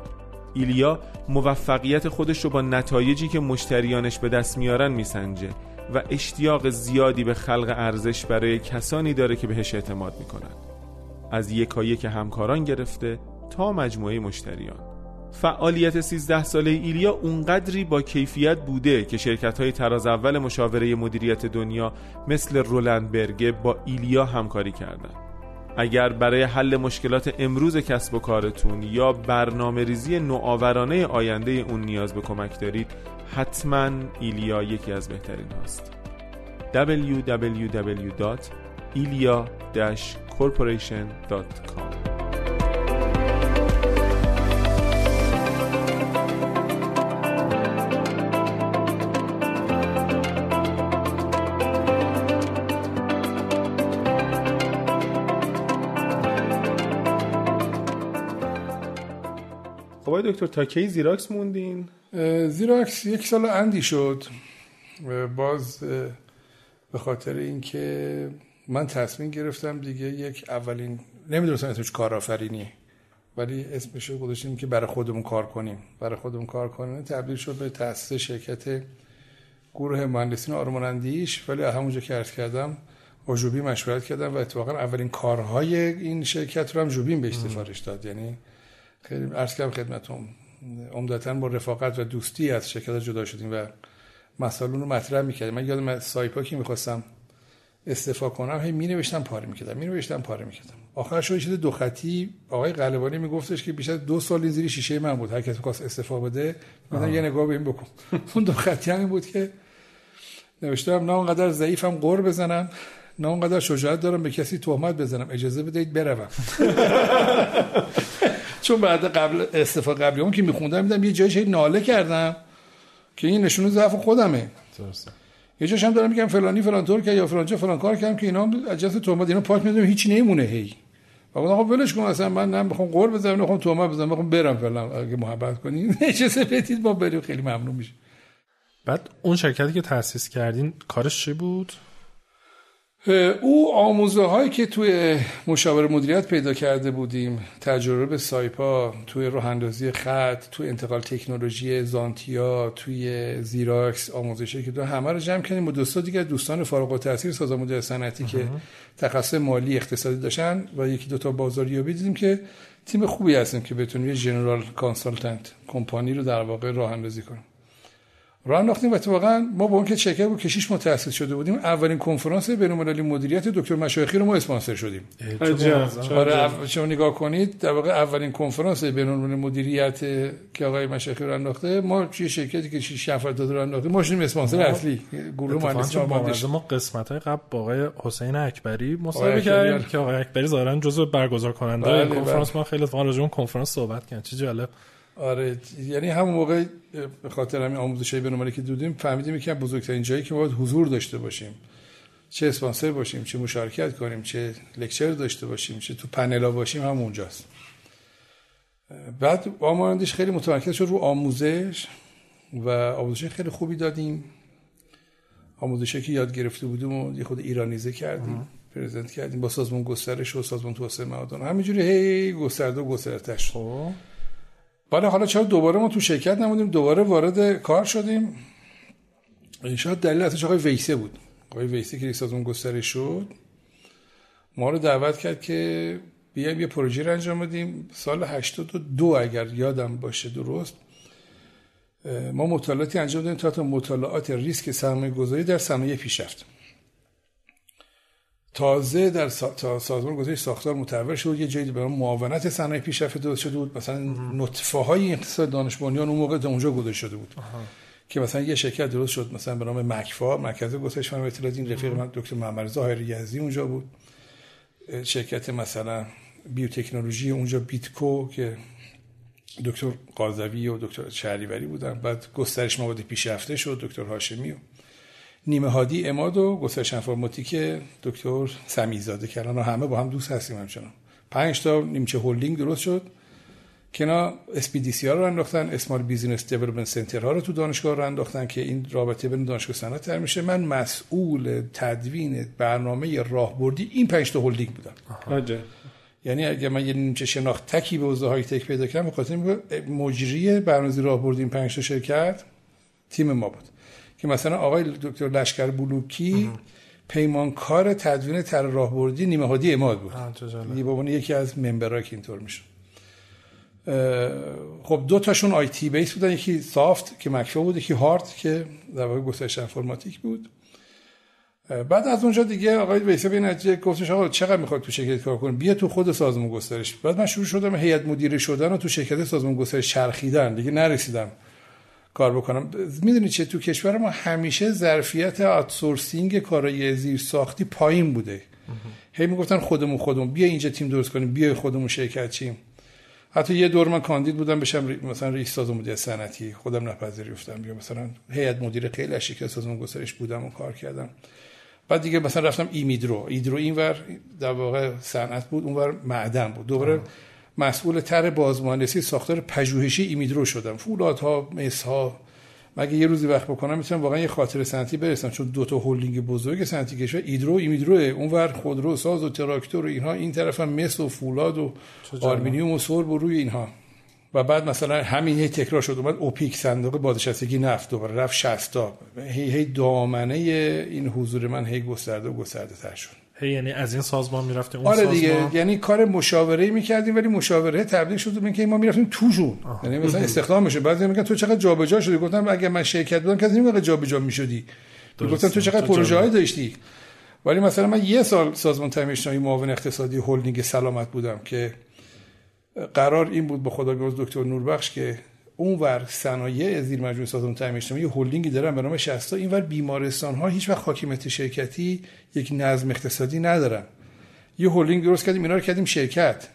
Speaker 3: ایلیا موفقیت خودش رو با نتایجی که مشتریانش به دست میارن میسنجه و اشتیاق زیادی به خلق ارزش برای کسانی داره که بهش اعتماد می‌کنن. از یکایک همکاران گرفته تا مجموعه مشتریان. فعالیت 13 ساله ایلیا اونقدری با کیفیت بوده که شرکت های تراز اول مشاوره مدیریت دنیا مثل رولند برگه با ایلیا همکاری کردن اگر برای حل مشکلات امروز کسب و کارتون یا برنامه ریزی نوآورانه آینده اون نیاز به کمک دارید حتما ایلیا یکی از بهترین هاست. www.ilia-corporation.com دکتر تا کی زیراکس موندین؟
Speaker 1: زیراکس یک سال اندی شد. باز به خاطر اینکه من تصمیم گرفتم دیگه یک اولین نمی‌دونستم اسمش کارآفرینی ولی اسمش رو گذاشتیم که برای خودمون کار کنیم. برای خودمون کار کنیم. تبدیل شد به تاسیس شرکت گروه مهندسین آرمانندیش ولی همونجا که عرض کردم با جوبی مشورت کردم و اتفاقا اولین کارهای این شرکت رو هم جوبین به سفارش داد. یعنی خیلی عرض کردم خدمتتون. عمدتا با رفاقت و دوستی از شرکت جدا شدیم و مسائل رو مطرح می‌کردیم. من یادم سایپا که می‌خواستم استفا کنم هی می نوشتم پاره می‌کردم می نوشتم پاره می‌کردم. آخر شد شده دو خطی. آقای قلبانی میگفتش که بیشتر دو سال این زیر شیشه من بود. هر کسی خواست استفا بده من یه نگاه به این بکن. اون دو خطی همین بود که نوشتم نه اونقدر ضعیفم قور بزنم نه اونقدر شجاعت دارم به کسی تهمت بزنم. اجازه بدهید بروم. چون بعد قبل استفا قبلی اون که میخوندم میدم یه جایی ناله کردم که این نشونه ضعف خودمه. درسته. یه جاش هم دارم میگم فلانی فلان طور که یا فلان فلان کار کردم که اینا اجازه تومت اینا پاک می‌دونم هیچ نمونه هی. و خب ولش کن اصلا من نه می‌خوام قور بزنم نمی‌خوام تومت بزنم می‌خوام برم فلان اگه محبت کنین اجازه بدید ما بریم خیلی ممنون میشه.
Speaker 2: بعد اون شرکتی که تاسیس کردین کارش چی بود؟
Speaker 1: او آموزه هایی که توی مشاور مدیریت پیدا کرده بودیم تجربه سایپا توی راه اندازی خط توی انتقال تکنولوژی زانتیا توی زیراکس آموزشی که دو همه رو جمع کردیم و دوستا دیگه دوستان فارغ التحصیل سازمان مدیر صنعتی که تخصص مالی اقتصادی داشتن و یکی دو تا بازاریابی دیدیم که تیم خوبی هستیم که بتونیم یه جنرال کانسالتنت کمپانی رو در واقع راه اندازی کنیم. راه انداختیم و اتفاقا ما با اون که چکر بود کشیش متاسس شده بودیم اولین کنفرانس بین‌المللی مدیریت دکتر مشایخی رو ما اسپانسر شدیم. آره شما نگاه کنید در واقع اولین کنفرانس بین‌المللی مدیریت که آقای مشایخی رو انداخته ما چه شرکتی که 6 نفر داد رو انداختیم ما شدیم اسپانسر اصلی گروه
Speaker 2: مهندسی ما قسمت های قبل با آقای حسین اکبری مصاحبه کردیم که آقای اکبری ظاهرا جزو برگزار کننده بله. کنفرانس. بله. ما خیلی اتفاقا راجع کنفرانس صحبت کردیم. چه جالب.
Speaker 1: آره یعنی همون موقع به خاطر همین آموزش های بنومالی که دودیم فهمیدیم که بزرگترین جایی که ما باید حضور داشته باشیم. چه اسپانسر باشیم چه مشارکت کنیم چه لکچر داشته باشیم چه تو پنلا باشیم هم اونجاست. بعد آمارندش خیلی متمرکز شد رو آموزش و آموزش خیلی خوبی دادیم. آموزشی که یاد گرفته بودیم و یه خود ایرانیزه کردیم پرزنت کردیم با سازمان گسترش و سازمان توسعه معادن همینجوری هی گسترده و گسترده شد. بعد حالا چرا دوباره ما تو شرکت نمودیم؟ دوباره وارد کار شدیم. شاید دلیل ازش آقای ویسه بود. آقای ویسه که سازمان گسترش شد ما رو دعوت کرد که بیایم یه پروژه رو انجام بدیم. سال 82 اگر یادم باشه درست ما مطالعاتی انجام دادیم تا مطالعات ریسک سرمایه گذاری در صنایع پیشرفت. تازه در سا... سازمان گذاری ساختار متحول شد یه جایی به معاونت صنایع پیشرفته درست شده بود. مثلا نطفه های اقتصاد دانش بنیان اون موقع اونجا گذاشته شده بود. که مثلا یه شرکت درست شد مثلا به نام مکفا مرکز گسترش فناوری اطلاعات این رفیق من دکتر محمد ظاهر یزدی اونجا بود. شرکت مثلا بیوتکنولوژی اونجا بیتکو که دکتر قاضوی و دکتر شهریوری بودن. بعد گسترش مواد پیشرفته شد دکتر هاشمی و نیمه هادی اماد و گسترش انفرماتیک دکتر سمیزاده که الان همه با هم دوست هستیم همچنان. پنج تا نیمچه هولدینگ درست شد. که اینا سی ها رو انداختن Small Business Development Center ها رو تو دانشگاه راه انداختن که این رابطه بین دانشگاه صنعت تر میشه. من مسئول تدوین برنامه راهبردی این پنج تا هولدینگ بودم. یعنی اگه من یه نیمچه شناخت tech ی به حوزه های tech پیدا کردم بخاطر مجری برنامه‌ریزی راهبردی این پنج تا شرکت تیم ما بود. که مثلا آقای دکتر لشکر بلوکی پیمانکار تدوین طرح راهبردی نیمه هادی اماد بود. یه یکی از member ها که اینطور میشه. خب دو تاشون IT base بودن. یکی soft که مکفا بود یکی هارد که در واقع گسترش انفرماتیک بود. بعد از اونجا دیگه آقای ویسه به نتیجه گفتش آقا چقدر می‌خواد تو شرکت کار کنی؟ بیا تو خود سازمان گسترش. بعد من شروع شدم هیئت مدیره شدن و تو شرکت سازمان گسترش چرخیدن. دیگه نرسیدم. کار بکنم. می‌دونی چه تو کشور ما همیشه ظرفیت outsourcing کارای زیر ساختی پایین بوده. هی می‌گفتن خودمون خودمون. بیا اینجا تیم درست کنیم بیا خودمون شرکت شیم. حتی یه دور من کاندید بودم بشم مثلا رئیس سازمان مدیر صنعتی. خودم نپذیرفتم بیا مثلا هیئت مدیره خیلی شرکت سازمان گسترش بودم و کار کردم. بعد دیگه مثلا رفتم ایمیدرو. ایدرو اینور در واقع صنعت بود اونور معدن بود. دوباره مسئول طرح بازمهندسی ساختار پژوهشی ایمیدرو شدم. فولادها مسها. مگه یه روزی وقت بکنم می‌تونم واقعا یه خاطرات صنعتی بنویسم؟ چون دو تا هولدینگ بزرگ صنعتی کشور ایدرو ایمیدرو اونور خودرو ساز و تراکتور و اینها. این طرف هم مس و فولاد و آلومینیوم و سرب و روی اینها. و بعد مثلا همین هی تکرار شد. اومد اوپیک صندوق بازنشستگی نفت دوباره. رفت 60 تا هی هی دامنه این حضور من هی گسترده و گسترده تر شد.
Speaker 2: یعنی از این سازمان می‌رفتیم
Speaker 1: اون آره دیگه یعنی کار مشاوره می‌کردیم ولی مشاوره تبدیل شد به اینکه ما می‌رفتیم توشون. یعنی مثلا استخدام میشه بعضی میگن تو چقدر جابجا شدی؟ گفتم اگه من شرکت بودم کسی نمیگه جابجا می‌شدی. گفتم تو چقدر پروژه های داشتی؟ ولی مثلا من یه سال سازمان تامین اجتماعی معاون اقتصادی هلدینگ سلامت بودم که قرار این بود به خدا دکتر نوربخش که اونور صنایع زیر مجموعه سازمان تامین اجتماعی هلدینگی دارن به نام 60 اینور بیمارستان ها هیچ وقت حاکمیت شرکتی یک نظم اقتصادی ندارن. یه هلدینگ درست کردیم اینا رو کردیم شرکت.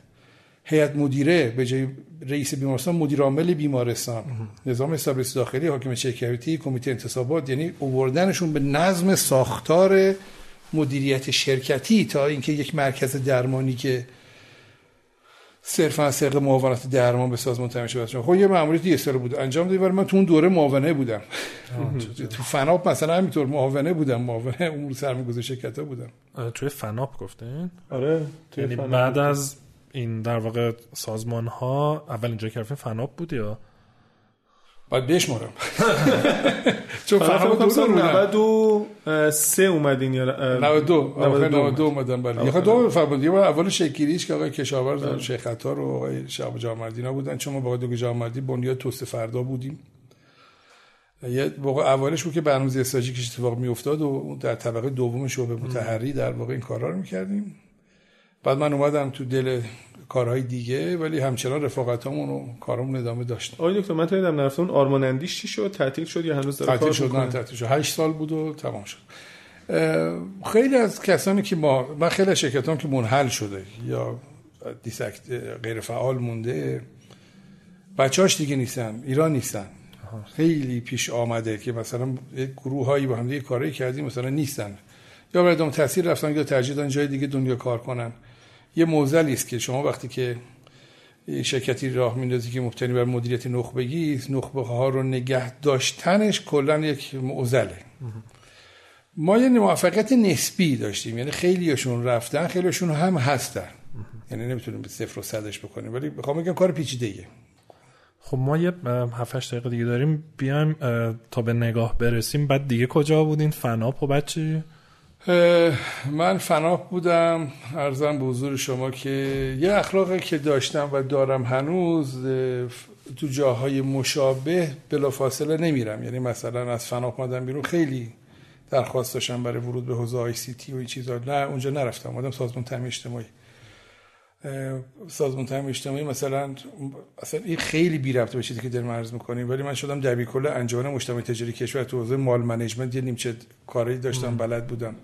Speaker 1: هیئت مدیره به جای رئیس بیمارستان مدیر عامل بیمارستان. نظام حسابرسی داخلی حاکمیت شرکتی کمیته انتصابات یعنی اووردنشون به نظم ساختار مدیریت شرکتی تا اینکه یک مرکز درمانی که صرفا از طریق معاونت درمان به سازمان تامین شده خب یه ماموریت یه سال بود. انجام دادی ولی من تو اون دوره معاونه بودم. تو فناپ مثلا همینطور معاونه بودم. معاونه امور سرمایه‌گذاری شرکت ها بودم
Speaker 2: توی فناپ گفتین؟
Speaker 3: آره
Speaker 2: توی یعنی بعد از این در واقع سازمان ها اول اینجا که فناپ بود یا؟
Speaker 1: باید بشمارم.
Speaker 3: چون فقط دو سال 93 اومدین یا
Speaker 1: 92 92 اومدن بله. یه دو. فرمود یه اول شکلیش که آقای کشاورز بله. شیخ خطار و آقای شعب جامردینا بودن. چون ما با آقای جامردی بنیاد توست فردا بودیم. یه واقع اولش بود که برنامه استراتژیک اتفاق می افتاد و در طبقه دوم شعبه متحری در واقع این کارا رو می‌کردیم. بعد من اومدم تو دل کارهای دیگه ولی همچنان رفاقتامون و کارمون ادامه داشت
Speaker 3: آقای دکتر من تا دیدم نرفتون آرمان اندیش چی شد؟ تعطیل شد یا هنوز داره
Speaker 1: تعطیل شد؟ نه تعطیل شد. 8 سال بود و تمام شد. خیلی از کسانی که ما من خیلی از شرکتام که منحل شده یا دیسکت غیر فعال مونده بچه‌هاش دیگه نیستن ایران نیستن. خیلی پیش آمده که مثلا گروه هایی با هم دیگه کاری کردیم مثلا نیستن. یا برای تاثیر رفتن یا ترجیح دادن جای دیگه دنیا کار کنن. یه موزلی است که شما وقتی که شرکتی راه میندازی که مبتنی بر مدیریت نخبگی نخبه ها رو نگه داشتنش کلا یک معضله ما یه موفقیت نسبی داشتیم یعنی خیلیشون رفتن خیلیشون هم هستن یعنی نمی‌تونیم به صفر و صدش بکنیم ولی بخوام بگم کار پیچیده.
Speaker 2: خب ما یه 7 دقیقه دیگه داریم بیایم تا به نگاه برسیم بعد دیگه کجا بودین فناپ و بعد؟
Speaker 1: من فناپ بودم. ارزم به حضور شما که یه اخلاقی که داشتم و دارم هنوز تو جاهای مشابه بلافاصله نمیرم. یعنی مثلا از فناپ مادم بیرون خیلی درخواست داشتم برای ورود به حوزه ICT و این چیزا. نه اونجا نرفتم. اومدم سازمان تامین اجتماعی. سازمان تامین اجتماعی مثلا اصلا این خیلی بی ربطه به چیزی که داریم عرض می‌کنیم ولی من شدم دبیر کل انجمن مجتمع تجاری کشور تو حوزه mall management یه نیمچه کاری داشتم بلد بودم.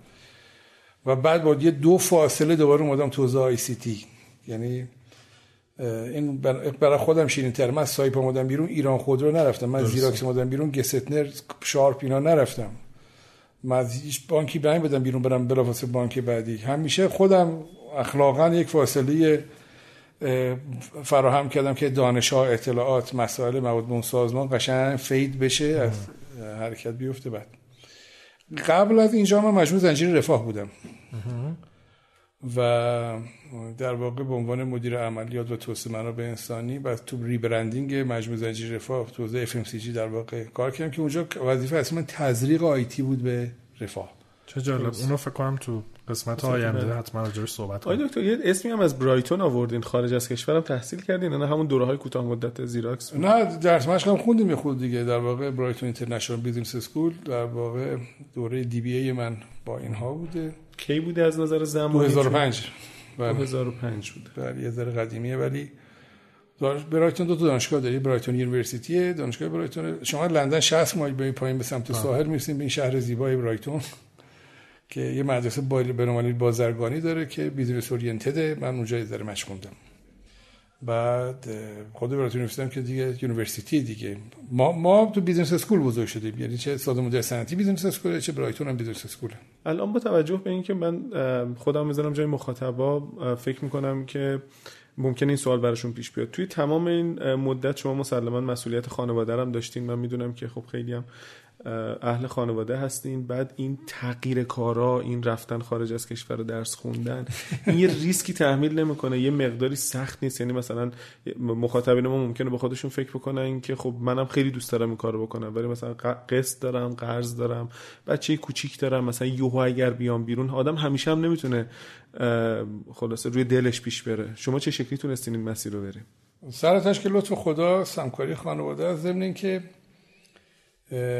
Speaker 1: و بعد با یه دو فاصله دوباره اومدم تو حوزه ICT. یعنی این برای خودم شیرین تر من سایپا اومدم بیرون ایران خودرو نرفتم. من زیراکس اومدم بیرون گستتنر شارپ اینا نرفتم. من از هیچ بانکی برای بدم بیرون برم بلافاصله بانک بعدی. همیشه خودم اخلاقا یک فاصله فراهم کردم که دانش ها اطلاعات مسائل مواد سازمان قشنگ fade بشه از حرکت بیفته. بعد قبل از اینجا من مجموع زنجیر رفاه بودم. و در واقع به عنوان مدیر عملیات و توسعه منابع انسانی و تو rebranding مجموع زنجیر رفاه تو حوزه FMCG در واقع کار کردم که اونجا وظیفه اصلا تزریق IT بود به رفاه.
Speaker 2: چه جالب. اونو فکر کنم تو قسمت آینده حتما راجعش صحبت
Speaker 3: کنیم. دکتر یه اسمی هم از برایتون آوردین خارج از کشورم تحصیل کردین نه همون دوره های کوتاه مدت زیراکس
Speaker 1: نه درس مشق هم خوندیم یه خود دیگه. در واقع برایتون International Business School در واقع دوره DBA من با اینها بوده.
Speaker 3: کی بوده از نظر زمانی
Speaker 1: 2005
Speaker 3: 2005 بوده.
Speaker 1: بله یه ذره قدیمیه ولی برایتون دو تا دانشگاه داری. برایتون University دانشگاه برایتون. شما لندن 60 مایل به پایین به سمت ساحل می‌رسیم به این شهر زیبای برایتون. که یه مدرسه بنوانی بازرگانی داره که business oriented ه من اونجا ذره مشق بعد خود برایتون University که دیگه university دیگه. ما ما تو business school بزرگ شدیم. یعنی چه سازمان صنعتی business school چه برایتون هم business school.
Speaker 3: الان با توجه به اینکه من خودم می‌ذارم جای مخاطبا فکر می‌کنم که ممکن این سوال براشون پیش بیاد. توی تمام این مدت شما مسلما مسئولیت خانواده هم داشتین. من می‌دونم که خب خیلی هم اهل خانواده هستین بعد این تغییر کارا این رفتن خارج از کشور درس خوندن این یه ریسکی تحمیل نمی‌کنه. یه مقداری سخت نیست. یعنی مثلا مخاطبین ما ممکنه به خودشون فکر بکنن که خب منم خیلی دوست دارم این کارو بکنم. ولی مثلا قسط دارم قرض دارم بچه کوچیک دارم. مثلا یهو اگر بیام بیرون آدم همیشه هم نمی‌تونه خلاصه روی دلش پیش بره. شما چه شکلی تونستین این مسیر رو بریم
Speaker 1: سر که لطف خدا سمکاری خانواده از ضمن که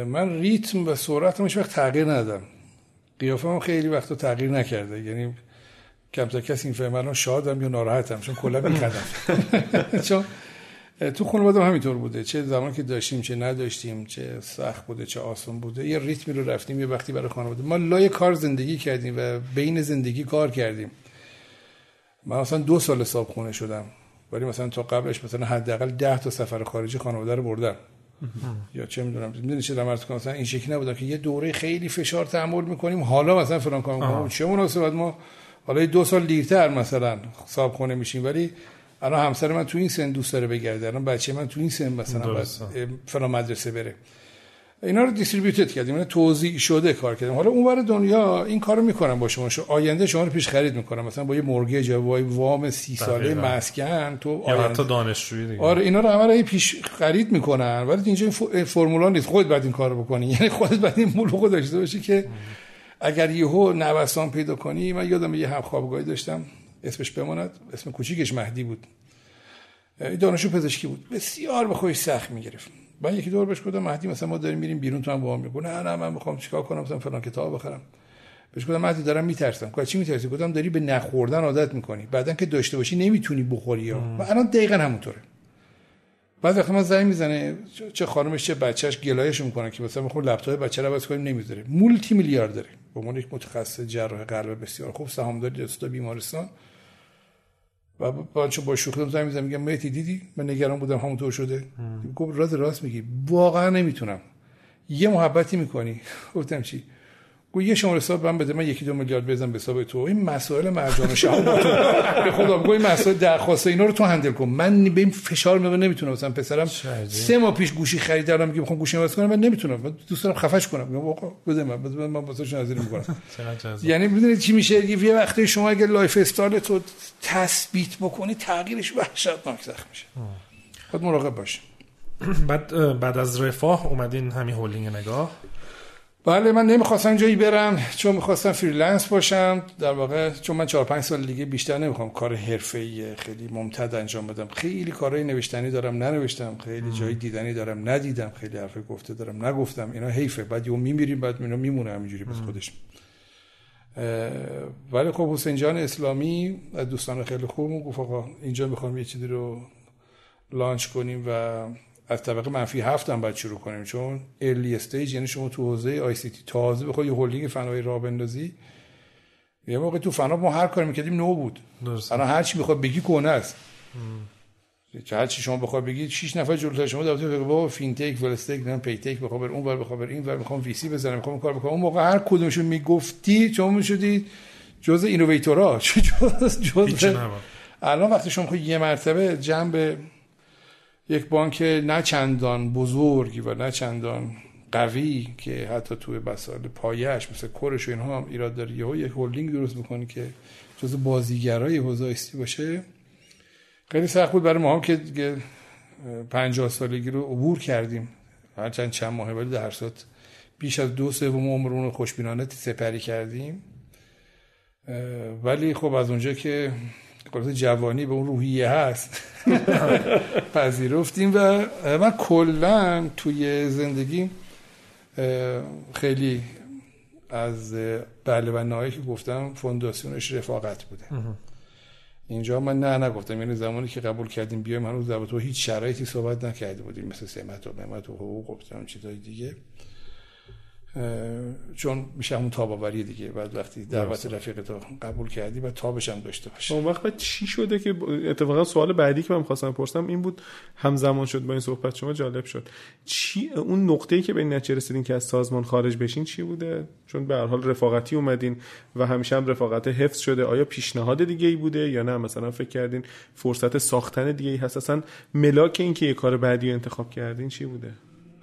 Speaker 1: من ریتم و سرعتم هیچ وقت تغییر ندادم. قیافه هم خیلی وقت تغییر نکرده. یعنی کمتر کسی این فهمه شادم یا ناراحتم. چون کلا میخدم چون تو خانواده همینطور بوده. چه زمان که داشتیم چه نداشتیم چه سخت بوده چه آسان بوده یه ریتمی رو رفتیم یه وقتی برای خانواده. ما لای کار زندگی کردیم و بین زندگی کار کردیم. من مثلا دو سال حساب خونه شدم. ولی مثلا تا قبلش مثلا حداقل ده تا سفر خارجی خانواده رو بردم. یا چه می‌دونم می‌دونی چه دمرت کنم مثلا این شکلی نبودم که یه دوره خیلی فشار تحمل می‌کنیم حالا مثلا فلان کار چه مناسبت ما؟ حالا دو سال دیرتر مثلا صاحب خونه میشیم ولی الان همسر من تو این سن دوست داره بگرده. الان بچه من تو این سن مثلا فلان مدرسه بره. اینا رو دیستریبیوتد کردیم یعنی توضیح شده کار کردیم. حالا اونور دنیا این کارو می‌کنم با شما. شو آینده شما رو پیش خرید می‌کنم مثلا با یه مورگیج با وام سی ساله مسکن تو
Speaker 2: یا حتی دانشجویی دیگه.
Speaker 1: آره اینا رو همه پیش خرید می‌کنن. ولی اینجا این فرمولا نیست. خودت بعد این کارو بکنی. یعنی خودت بعد این بلوغ داشته باشی که اگر یهو نوسان پیدا کنی من یادم یه هم خوابگاهی داشتم. اسمش بماند. اسم کوچیکش مهدی بود. دانشجو پزشکی بود. بسیار به خودش سخت می‌گرفت. من یکی دور بهش گفتم مهدی مثلا ما داریم میریم بیرون تو هم با هم نه نه من می‌خوام چیکار کنم؟ مثلا فلان کتاب بخرم. بهش گفتم مهدی دارم میترسم. گفت چی میترسی؟ گفتم داری به نخوردن عادت می‌کنی. بعدا که داشته باشی نمی‌تونی بخوری. و الان دقیقا همونطوره. بعد وقتی من زنگ می‌زنه چه خانمش چه بچهش گلایش می‌کنه که مثلا می‌خوام لپتاپ بچه رو عوض کنیم نمی‌ذاره. مولتی میلیاردره. به عنوان یک متخصص جراح قلب بسیار خوب سهامداری دست بیمارستان. و با چون با شوخی زنگ می‌زنم میگم مهدی دیدی؟ من نگران بودم همونطور شده. گفت راز راست میگی. واقعا نمی‌تونم. یه محبتی می‌کنی. گفتم چی؟ یه شماره حساب من بده من یکی دو میلیارد بزنم به حساب تو. این مسائل مرجان شهاب. به خدا این مسائل درخواست اینا رو تو handle کن. من به این فشار میگم نمی‌تونم. مثلا پسرم سه ماه پیش گوشی خریدم میگم می‌خوام گوشی عوض کنم من نمی‌تونم. من دوست دارم خفش کنم. میگم آقا بده من بده من واسه نظری می‌کنم. یعنی می‌دونید چی میشه؟ یه وقتی شما اگه lifestyle تو تثبیت بکنی تغییرش وحشتناک سخت میشه. خود مراقب باش.
Speaker 2: بعد بعد از رفاه اومدین همین هولدینگ نگاه.
Speaker 1: بله من نمی‌خواستم جایی برم چون می‌خواستم freelance باشم. در واقع چون من چهار پنج سال دیگه بیشتر نمی‌خوام کار حرفه‌ای خیلی ممتد انجام بدم. خیلی کارهای نوشتنی دارم ننوشتم. خیلی جایی دیدنی دارم ندیدم. خیلی حرف گفته دارم نگفتم. اینا حیفه. بعد یهو میمیریم بعد اینا میمونه همینجوری بس خودش. ولی خب حسین جان اسلامی از دوستان خیلی خوب گفت آقا اینجا می‌خوام یه چیزی رو launch کنیم و از طبقه منفی هفت هم باید شروع کنیم چون early stage یعنی شما تو حوزه ICT تازه بخوای یه فناوری راه بندازی. یه موقع تو فنا ما هر کاری می‌کردیم نو بود. الان هر چی می‌خواد بگی کهنه است. چه هر چی شما بخواد بگید 6 نفر جلوتر شما داوطلب بگه بابا fintech wealthtech نه paytech بخواد بر اون ور بخواد بر این ور می‌خوام VC بزنم می‌خوام کار بکنم. اون موقع هر کدومشو می‌گفتی شما می‌شدی جزء اینوویتورا جزء جزء الان وقتی شما یه مرتبه جنب یک بانک نه چندان بزرگی و نه چندان قوی که حتی توی بسال پایش مثل کورش و اینها هم ایراد داره یهو یک هولدینگ درست بکنی که جز بازیگرای حوزه باشه. خیلی سخت بود برای ما هم که 50 سالگی رو عبور کردیم. هرچند چند ماهه ولی در صورت بیش از دو عمرمون رو خوشبینانه سپری کردیم. ولی خب از اونجا که قلت جوانی به اون روحیه هست. پذیرفتیم و من کلا توی زندگی خیلی از بله و نهایی که گفتم فونداسیونش رفاقت بوده. اینجا من نه نگفتم یعنی زمانی که قبول کردیم بیایم هنوز در تو هیچ شرایطی صحبت نکرده بودیم مثل سمت و مهمت و حقوق و چیزای دیگه. چون میشه همون تاباوری دیگه. بعد وقتی دعوت رفیق تو قبول کردی و تابش هم داشته باشه.
Speaker 3: اون وقت چی شده که اتفاقا سوال بعدی که من خواستم پرسم این بود همزمان شد با این صحبت شما جالب شد. چی اون نقطه‌ای که به این نتیجه رسیدین که از سازمان خارج بشین چی بوده؟ چون به هر حال رفاقتی اومدین و همیشه هم رفاقت حفظ شده. آیا پیشنهاد دیگه ای بوده یا نه؟ مثلا فکر کردین فرصت ساختن دیگه ای هست؟ اصلا ملاک این که یه کار بعدی انتخاب کردین چی بوده؟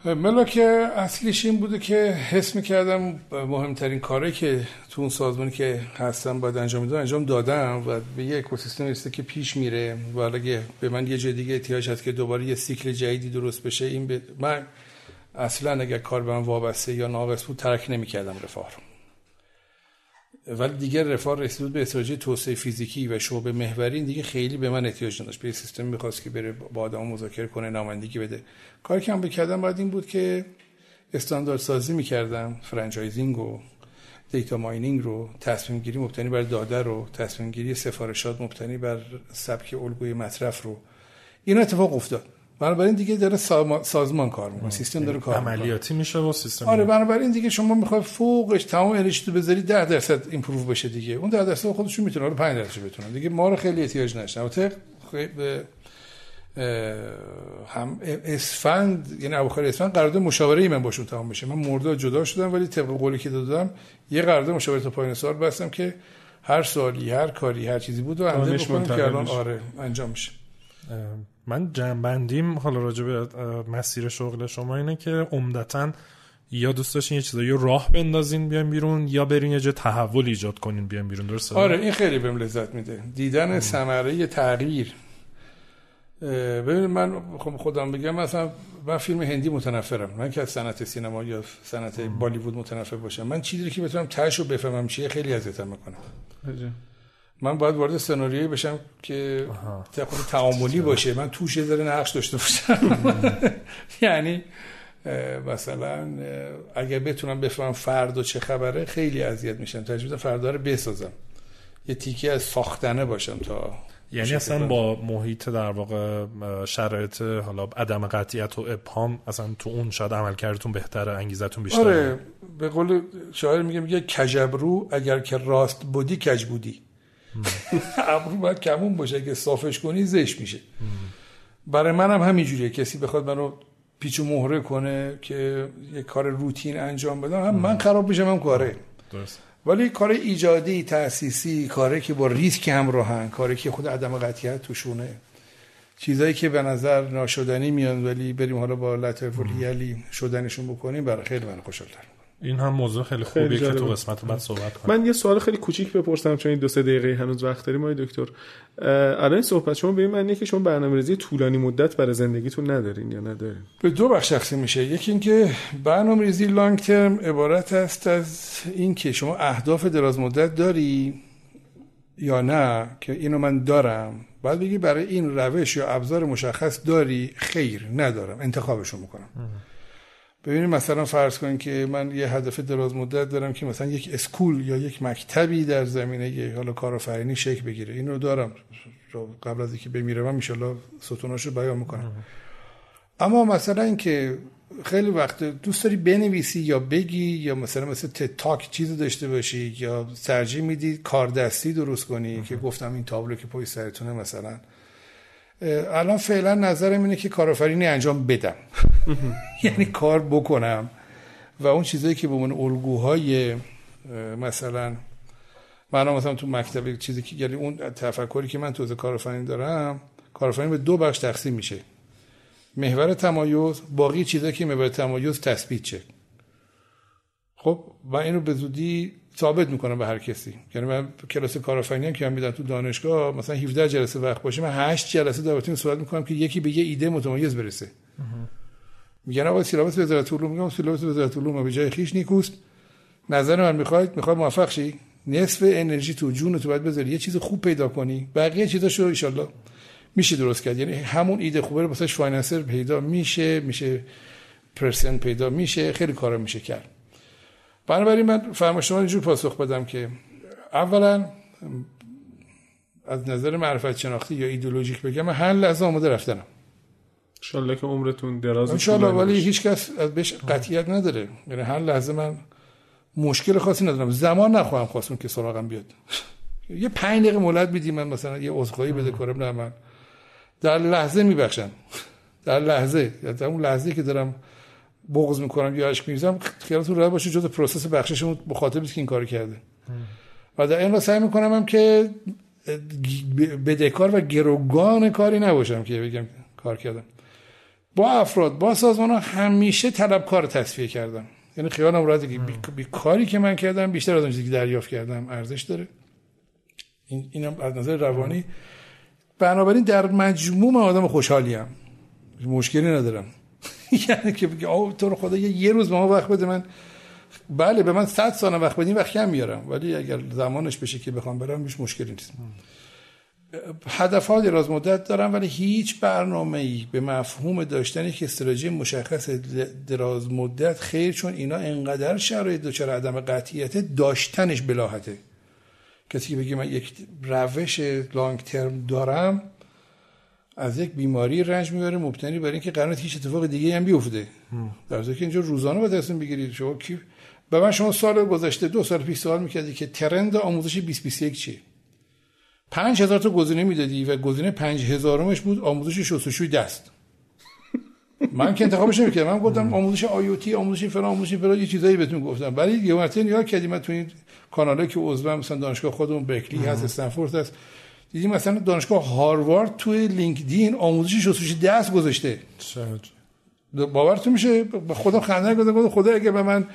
Speaker 1: ملاک اصلیش این بوده که حس می‌کردم مهمترین کاری که تو اون سازمانی که هستم باید انجام میدم انجام دادم و به یه اکوسیستم رسیده که پیش میره و اگه به من یه جای دیگه احتیاج هست که دوباره یه سیکل جدیدی درست بشه این به من اصلا اگر کار به من وابسته یا ناقص بود ترک نمی‌کردم رفاه رو. ولی دیگه رفاه رسید به استراتژی توسعه فیزیکی و شعبه محوری دیگه خیلی به من احتیاج نداشت. به سیستم می‌خواست که بره با آدم مذاکره کنه نمایندگی بده. کاری که هم بکردم باید این بود که استاندارد سازی می‌کردم franchising و data mining رو تصمیم گیری مبتنی بر داده رو تصمیم گیری سفارشات مبتنی بر سبک الگوی مصرف رو. این اتفاق افتاد. بنابراین دیگه داره سازمان کار می‌کنه سیستم داره کار
Speaker 2: عملیاتی میشه و سیستم.
Speaker 1: آره بنابراین دیگه شما می‌خوای فوقش تمام انرژی تو بذاری 10 درصد improve بشه دیگه. اون 10 درصد خودشون می‌تونه 5 درصد بتونن. دیگه ما رو خیلی احتیاج نشه البته هم اسفند یعنی اواخر اسفند قرارداد مشاوره ای من باشون تمام بشه. من مردا جدا شدم ولی طبق قولی که دادم یه قرارداد مشاوره تا پایان سال بستم که هر سالی هر کاری هر چیزی بود و انجام بکنم که الان آره انجام میشه.
Speaker 2: من جنبندیم. حالا راجع به مسیر شغل شما اینه که عمدتا یا دوست داشتین یه چیزایی راه بندازین بیان بیرون یا برین یه جا تحول ایجاد کنین بیان بیرون درسته؟
Speaker 1: آره این خیلی بهم لذت میده. دیدن ثمره تغییر. ببینید من خب خودم بگم مثلا من فیلم هندی متنفرم. من که از صنعت سینما یا صنعت بالیوود متنفر باشم. من چیزی که بتونم تهش رو بفهمم چیه خیلی اذیتم می‌کنه. من باید وارد سناریویی بشم که خود تعاملی باشه. من توش یه ذره نقش داشته باشم. یعنی مثلا اگر بتونم بفهمم فردا چه خبره خیلی اذیت میشم. تجربه فردا رو بسازم. یه تیکه از ساختنه باشم تا
Speaker 2: یعنی اصلا با محیط در واقع شرایط حالا عدم قطعیت و ابهام اصلا تو اون شاید عملکردتون بهتره انگیزتون بیشتره.
Speaker 1: آره. به قول شاعر میگه میگه کجبرو اگر که راست بودی کج بودی. ابرو باید کمون باشه اگه صافش کنی زش میشه. برای منم همینجوریه. کسی بخواد منو پیچ و مهره کنه که یه کار روتین انجام بدم هم من خراب میشم هم کاره. ولی کار ایجادی تاسیسی کاری که با ریسک همراهن کاری که خود عدم قطعیت توشونه. چیزایی که به نظر ناشدنی میان ولی بریم حالا با الهیلی شدنشون بکنیم برای خیلی من خوشحال‌تر
Speaker 2: این هم موضوع خیلی خوبیه که تو قسمت بعد صحبت کنیم
Speaker 3: من یه سوال خیلی کوچیک بپرسم چون این دو سه دقیقه هنوز وقت داریم آقای دکتر. الان این صحبت شما به این معنیه که شما برنامه‌ریزی طولانی مدت برای زندگیتون ندارین یا ندارین؟
Speaker 1: به دو بخش تقسیم میشه. یکی اینکه برنامه‌ریزی لانگ ترم عبارت است از اینکه شما اهداف دراز مدت داری یا نه که اینو من دارم. بعد بگی برای این روش یا ابزار مشخص داری خیر ندارم. انتخابشو می‌کنم. ببینید مثلا فرض کنید که من یه هدف دراز مدت دارم که مثلا یک اسکول یا یک مکتبی در زمینه حالا کارآفرینی شکل بگیره. اینو دارم. قبل از اینکه بمیرم ان شاء ستوناشو بیان می‌کنم. اما مثلا اینکه خیلی وقت دوست داری بنویسی یا بگی یا مثلا مثل تاک چیزی داشته باشی یا ترجیح میدی کار دستی درست کنی که گفتم این تابلو که پای سرتونه مثلا. الان فعلا نظرم اینه که کارآفرینی انجام بدم. یعنی کار بکنم. و اون چیزایی که به من الگوهای مثلا من مثلا تو مکتب چیزی که یعنی اون تفکری که من تو کارآفرینی دارم کارآفرینی به دو بخش تقسیم میشه. محور تمایز باقی چیزایی که محور تمایز تثبیت شه. خب و اینو به زودی ثابت می‌کنم به هر کسی. یعنی من کلاس کارآفرینی هم که من میدم تو دانشگاه مثلا 17 جلسه وقت باشه من 8 جلسه درباره صحبت می‌کنم که یکی به یه ایده متمایز برسه. میگن آقا سیلابس وزارت علوم میگم سیلابس وزارت علوم به جای خیش نیکوست. نظر من می‌خواید؟ می‌خواد موفق شی. نصف انرژی تو جون تو باید بذاری. یه چیز خوب پیدا کنی. بقیه چیزاشو ان میشه درست کرد. یعنی همون ایده خوبه رو واسش فایننسر پیدا میشه میشه پرسن پیدا میشه خیلی کارا میشه کرد. بنابراین من فرما شما اینجور پاسخ بدم که اولا از نظر معرفت شناختی یا ایدولوژیک بگم من هر لحظه آماده رفتنم.
Speaker 3: انشالله که عمرتون دراز
Speaker 1: انشالله ولی هیچ کس بهش قطعیت نداره. یعنی هر لحظه من مشکل خاصی ندارم. زمان نخواهم خواستون که سراغم بیاد. یه پنج دقیقه مهلت بدی من مثلا یه عذرخواهی بده کنم نه من. در لحظه میبخشم در لحظه در اون لحظه که دارم بغض می‌کنم یا اشک میریزم خیالتون راحت باشه جز process بخششمون مخاطبی که این کار کرده. و در این را سعی می‌کنم هم که بدهکار و گروگان کاری نباشم که بگم کار کردم. با افراد با سازمان ها همیشه طلبکار تصفیه کردم. یعنی خیالم راحته که بی, کاری که من کردم بیشتر از اون چیزی که دریافت کردم ارزش داره. این اینم از نظر روانی. بنابراین در مجموع من آدم خوشحالیم. مشکلی ندارم. یعنی که بگه آه تو رو خدا یه روز به ما وقت بده. من بله به من 100 سال وقت بدین وقت کم میارم. ولی اگر زمانش بشه که بخوام برم هیچ مشکلی نیست. هدف ها دراز مدت دارم ولی هیچ برنامه ای به مفهوم داشتن یک استراتژی مشخص دراز مدت خیر چون اینا انقدر شرایط دچار عدم قطعیت داشتنش بلاحته. کسی که بگه من یک روش لانگ ترم دارم از یک بیماری رنج می‌بره مبتنی برای اینکه قرار هیچ اتفاق دیگه هم بیفته. در که اینجا روزانه باید تصمیم بگیرید. شما کی به من شما سال گذشته دو سال پیش سوال می‌کردی که ترند آموزش 2021 چیه؟ 5000 تا گزینه می‌دادی و گزینه 5000مش بود آموزش شستشوی دست. من که انتخابش نمی‌کردم. من گفتم آموزش آیوتی آموزش فلان آموزش فلان یه چیزایی بهتون گفتم. ولی یه مرتبه نگاه کردیم تو این کاناله که عضو مثلا دانشگاه خودمون برکلی هست استنفورد هست. دیدیم مثلا دانشگاه هاروارد توی لینکدین آموزش شستشوی دست گذاشته. باورتون میشه؟ خودم خنده گفتم خدا اگه به من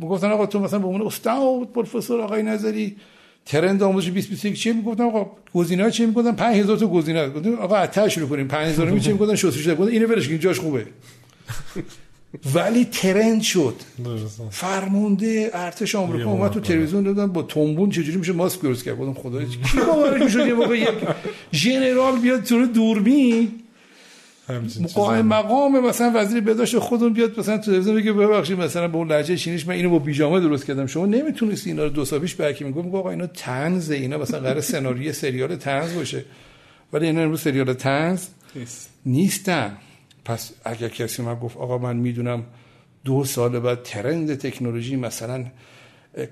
Speaker 1: گفتن آقا تو مثلا به عنوان استاد پروفسور آقای نظری ترند آموزش 2021 چیه می‌گفتم آقا گزینه‌ها چی می‌گفتن؟ 5000 تا گزینه گفتم آقا از شروع کنیم 5000 می چی می‌گفتن شستشوی اینو کن جاش خوبه. ولی ترند شد. فرمانده ارتش آمریکا اومد تو تلویزیون دادن با تنبون چجوری میشه ماسک درست کرد؟ بودم خدای کی باورش می‌شد یه موقع یک ژنرال بیاد تو دوربین؟ قائم مقام مثلا وزیر بهداشت خودمون بیاد مثلا تو تلویزیون بگه ببخشید مثلا به اون لهجه چینیش من اینو با پیژامه درست کردم. شما نمی‌تونستی اینا رو دو سال پیش برکی میگم آقا اینا طنز اینا مثلا قرار سناریو سریال طنز باشه. ولی اینا امروز سریال طنز نیستن. پس اگر کسی من گفت آقا من می‌دونم دو سال بعد ترند تکنولوژی مثلا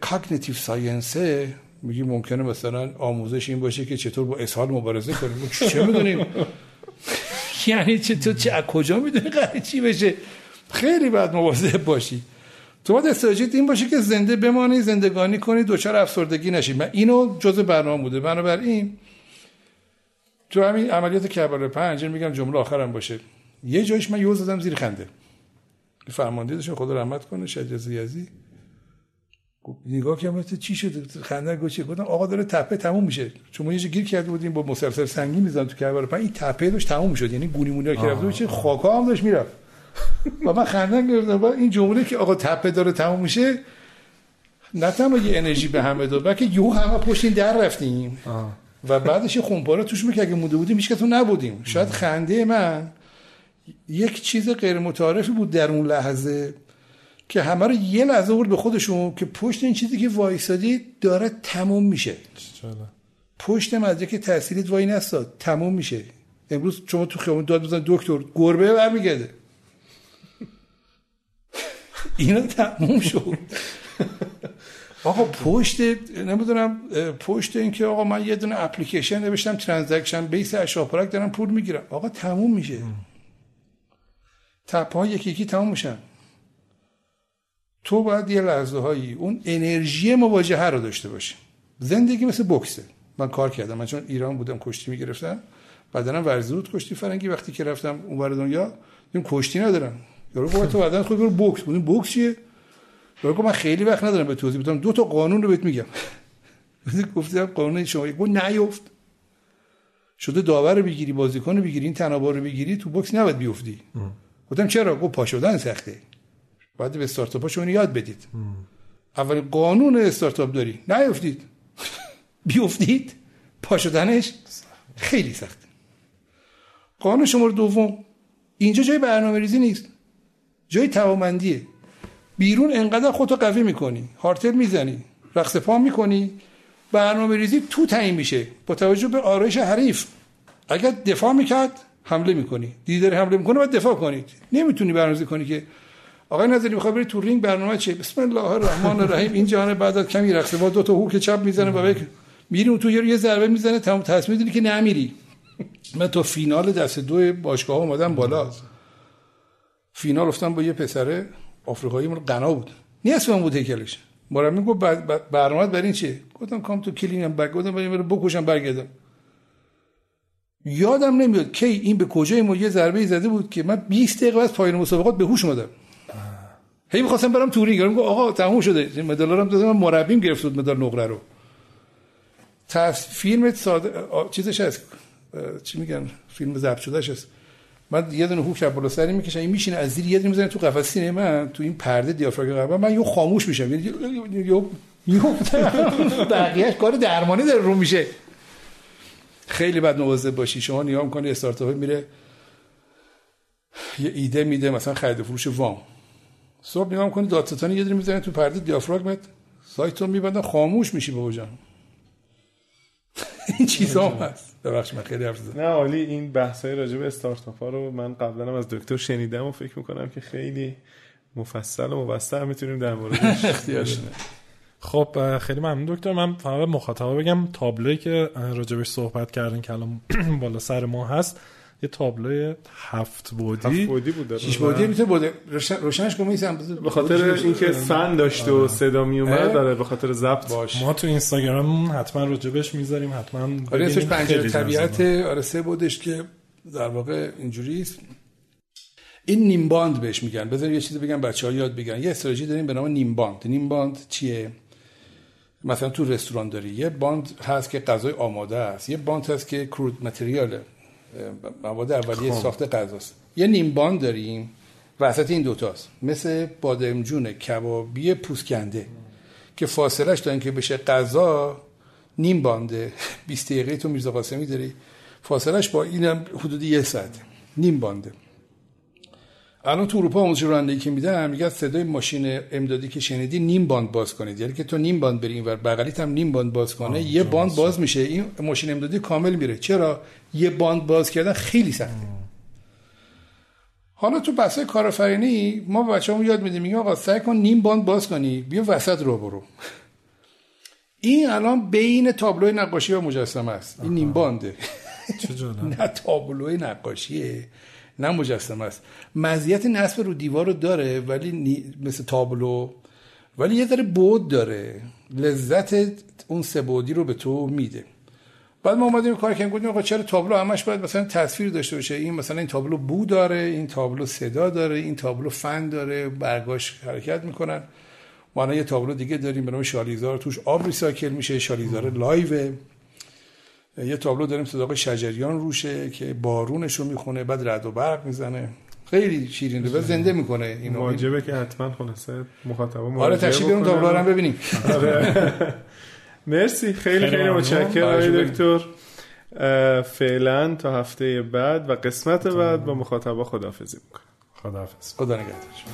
Speaker 1: کاگنیتیو ساینسه میگی ممکنه مثلا آموزش این باشه که چطور با اسهال مبارزه کنیم. چه می‌دونیم؟ یعنی چطور چه از کجا می‌دونی قرار چی بشه؟ خیلی باید مواظب باشی. تو باید استراتژیت این باشه که زنده بمانی زندگانی کنی دوچار افسردگی نشی. من اینو جزء برنامه بوده. بنابراین تو همین عملیات کربلا پنج میگم جمله آخرم باشه. یه جایش من یوز زدم زیر خنده. فرمانده داشتم خدا رحمت کنه شجاع یزی نگاه کردم چی شد؟ خنده گوشه گفتم آقا داره تپه تموم میشه. چون ما یه گیر کرده بودیم با مسلسل سنگی می‌زنن تو کربلا این تپه داشت تموم می‌شد. یعنی گونی مونی که رفته چه خاکا هم داشت می‌رفت. و من خنده گرفتم. این جمله که آقا تپه داره تموم میشه نه تنها یه انرژی به همه داد بلکه یو همه پشت این در رفتیم. و بعدش خونپاره توش که اگه مونده بودیم هیچ نبودیم. شاید خنده من یک چیز غیر متعارفی بود در اون لحظه که همه رو یه لحظه ورد به خودشون که پشت این چیزی که وایسادی داره تموم میشه. پشت مدرک تحصیلیت وای نستاد تموم میشه. امروز شما تو خیابون داد بزن دکتر گربه برمیگرده. اینا تموم شد. آقا پشت نمی‌دونم پشت اینکه آقا من یه دونه اپلیکیشن نوشتم transaction base از شاپرک دارم پول می‌گیرم. آقا تموم میشه. تپه ها یکی یکی تموم میشن. تو باید یه لحظه هایی اون انرژی مواجهه رو داشته باشی. زندگی مثل بکسه. من کار کردم. من چون ایران بودم کشتی می‌گرفتم. بعدا ورزود کشتی فرنگی وقتی که رفتم اونور دنیا دیدم کشتی ندارم. یارو گفت تو بعدا خود برو بوکس بودیم بوکس چیه؟ یارو گفت من خیلی وقت ندارم به توضیح بدم. دو تا قانون رو بهت میگم. گفتم قانون شما. یک نیفت شده داور رو بگیری بازیکن رو بگیری این تنابار رو بگیری تو بوکس نباید بیفتی. گفتم چرا؟ گفت پا شدن سخته. باید به استارتاپ شون یاد بدید. اول قانون استارتاپ داری. نیفتید. بیفتید. پا شدنش خیلی سخته. قانون شماره دوم. اینجا جای برنامه ریزی نیست. جای توامندیه بیرون انقدر خودتو قوی می‌کنی. هارتل می‌زنی. رقص پا می‌کنی. برنامه ریزی تو تعیین میشه. با توجه به آرایش حریف. اگر دفاع می‌کرد حمله می‌کنی. دیداری حمله می‌کنه باید دفاع کنید نمی‌تونی برنامه‌ریزی کنی که آقای نظری می‌خواد بری تو رینگ برنامه چیه بسم الله الرحمن الرحیم. این جهان بعد از کمی رقصه. با دو تا هوک چپ می‌زنه و میری اون تو یه ضربه می‌زنه تمام تصمیم می‌گیری که نمیری. من تو فینال دست دو باشگاه اومدم بالا. فینال افتادم با یه پسره آفریقایی من قنا بود. نیست من بود هیکلش. مربی گفت برنامه بر این گفتم کام تو کلینم بک گفتم بریم بکشم برگردم. یادم نمیاد کی این به کجای ما یه ضربه زده بود که من 20 دقیقه از پایان مسابقات به هوش اومدم. هی می‌خواستم برم تورینگ گفتم آقا تموم شده. مدالارم دادم. مربیم گرفت بود مدال نقره رو. تص... فیلم ساده چیزش هست. چی میگن؟ فیلم ضبط شدهش هست. من یه دونه هوک بالا سری می‌کشم. این میشینه از زیر یه دونه می‌زنه تو قفس سینه من تو این پرده دیافراگم قبل من یه خاموش میشم. یعنی یه بقیهش کار درمانی داره رو میشه. خیلی بد مواظب باشی. شما نگاه می‌کنی استارتاپ میره یه ایده میده مثلا خرید فروش وام. صبح نگاه می‌کنی دادستانی یه دونه می‌زنه تو پرده دیافراگمت سایت رو میبندن خاموش میشی بابا جان. این چیزا هست. ببخش من خیلی حرف
Speaker 3: نه عالی این بحث های راجع به استارتاپ ها رو من قبلا هم از دکتر شنیدم و فکر می‌کنم که خیلی مفصل و مبسط می‌تونیم در موردش
Speaker 2: خب خیلی ممنون دکتر. من فقط مخاطبا بگم تابلویی که راجبش صحبت کردن که الان بالا سر ما هست یه تابلوی هفت بودی.
Speaker 3: هفت بودی بوده
Speaker 1: شش بودی می‌تونه بوده. روشنش کنم میسم
Speaker 3: به خاطر اینکه فن داشت و صدا می اومد داره به خاطر ضبط.
Speaker 2: باش. ما تو اینستاگرام حتما راجبش می‌ذاریم حتما
Speaker 1: آره اسمش پنجره طبیعت آره سه بودش که در واقع اینجوری است. این نیم باند بهش میگن. بذار یه چیزی بگم بچه ها یاد بگن یه استراتژی داریم به نام نیم باند. نیم باند چیه؟ مثلا تو رستوران داری یه باند هست که غذای آماده است یه باند هست که کرود متریاله مواد اولیه خب. ساخت غذاست. یه نیم باند داریم وسط این دوتاست مثل بادمجون کبابی پوست‌کنده که فاصلش تا اینکه بشه غذا نیم بانده 20 دقیقه تو میرزا قاسمی داری فاصلش با اینم حدود یه ساعت نیم بانده. الان تو اروپا آموزش رانندگی که میدن میگه صدای ماشین امدادی که شنیدی نیم باند باز کنید. یعنی که تو نیم باند بری اینور بغلیت هم نیم باند باز کنه یه باند باز میشه. این ماشین امدادی کامل میره. چرا؟ یه باند باز کردن خیلی سخته. حالا تو بحث کارآفرینی ما بچه‌مون یاد میدیم میگه آقا سعی کن نیم باند باز کنی بیا وسط رو برو. این الان بین تابلوی نقاشی و مجسمه است. این نیم بانده. نه تابلوی نقاشیه. نه مجسمه است. مزیت نصب رو دیوار رو داره ولی مثل تابلو. ولی یه ذره بود داره. لذت اون سه بعدی رو به تو میده. بعد ما اومدیم کار کردیم گفتیم آقا چرا تابلو همش باید مثلا تصویر داشته باشه؟ این مثلا این تابلو بو داره این تابلو صدا داره این تابلو فن داره برگاش حرکت می‌کنن. ما یه تابلو دیگه داریم به نام شالیزار. توش آب recycle میشه شالیزار live یه تابلو داریم صدای شجریان روشه که بارونش رو می‌خونه بعد رعد و برق می‌زنه. خیلی شیرین رو زنده می‌کنه اینو.
Speaker 3: واجبه که حتما خلاصه مخاطب
Speaker 1: آره تشریف اون تابلو رو ببینیم.
Speaker 3: آره. مرسی. خیلی خیلی متشکرم دکتر. فعلا تا هفته بعد و قسمت بعد با مخاطبا خدافزی می‌کنم.
Speaker 2: خداحافظ.
Speaker 1: خدا نگهدارش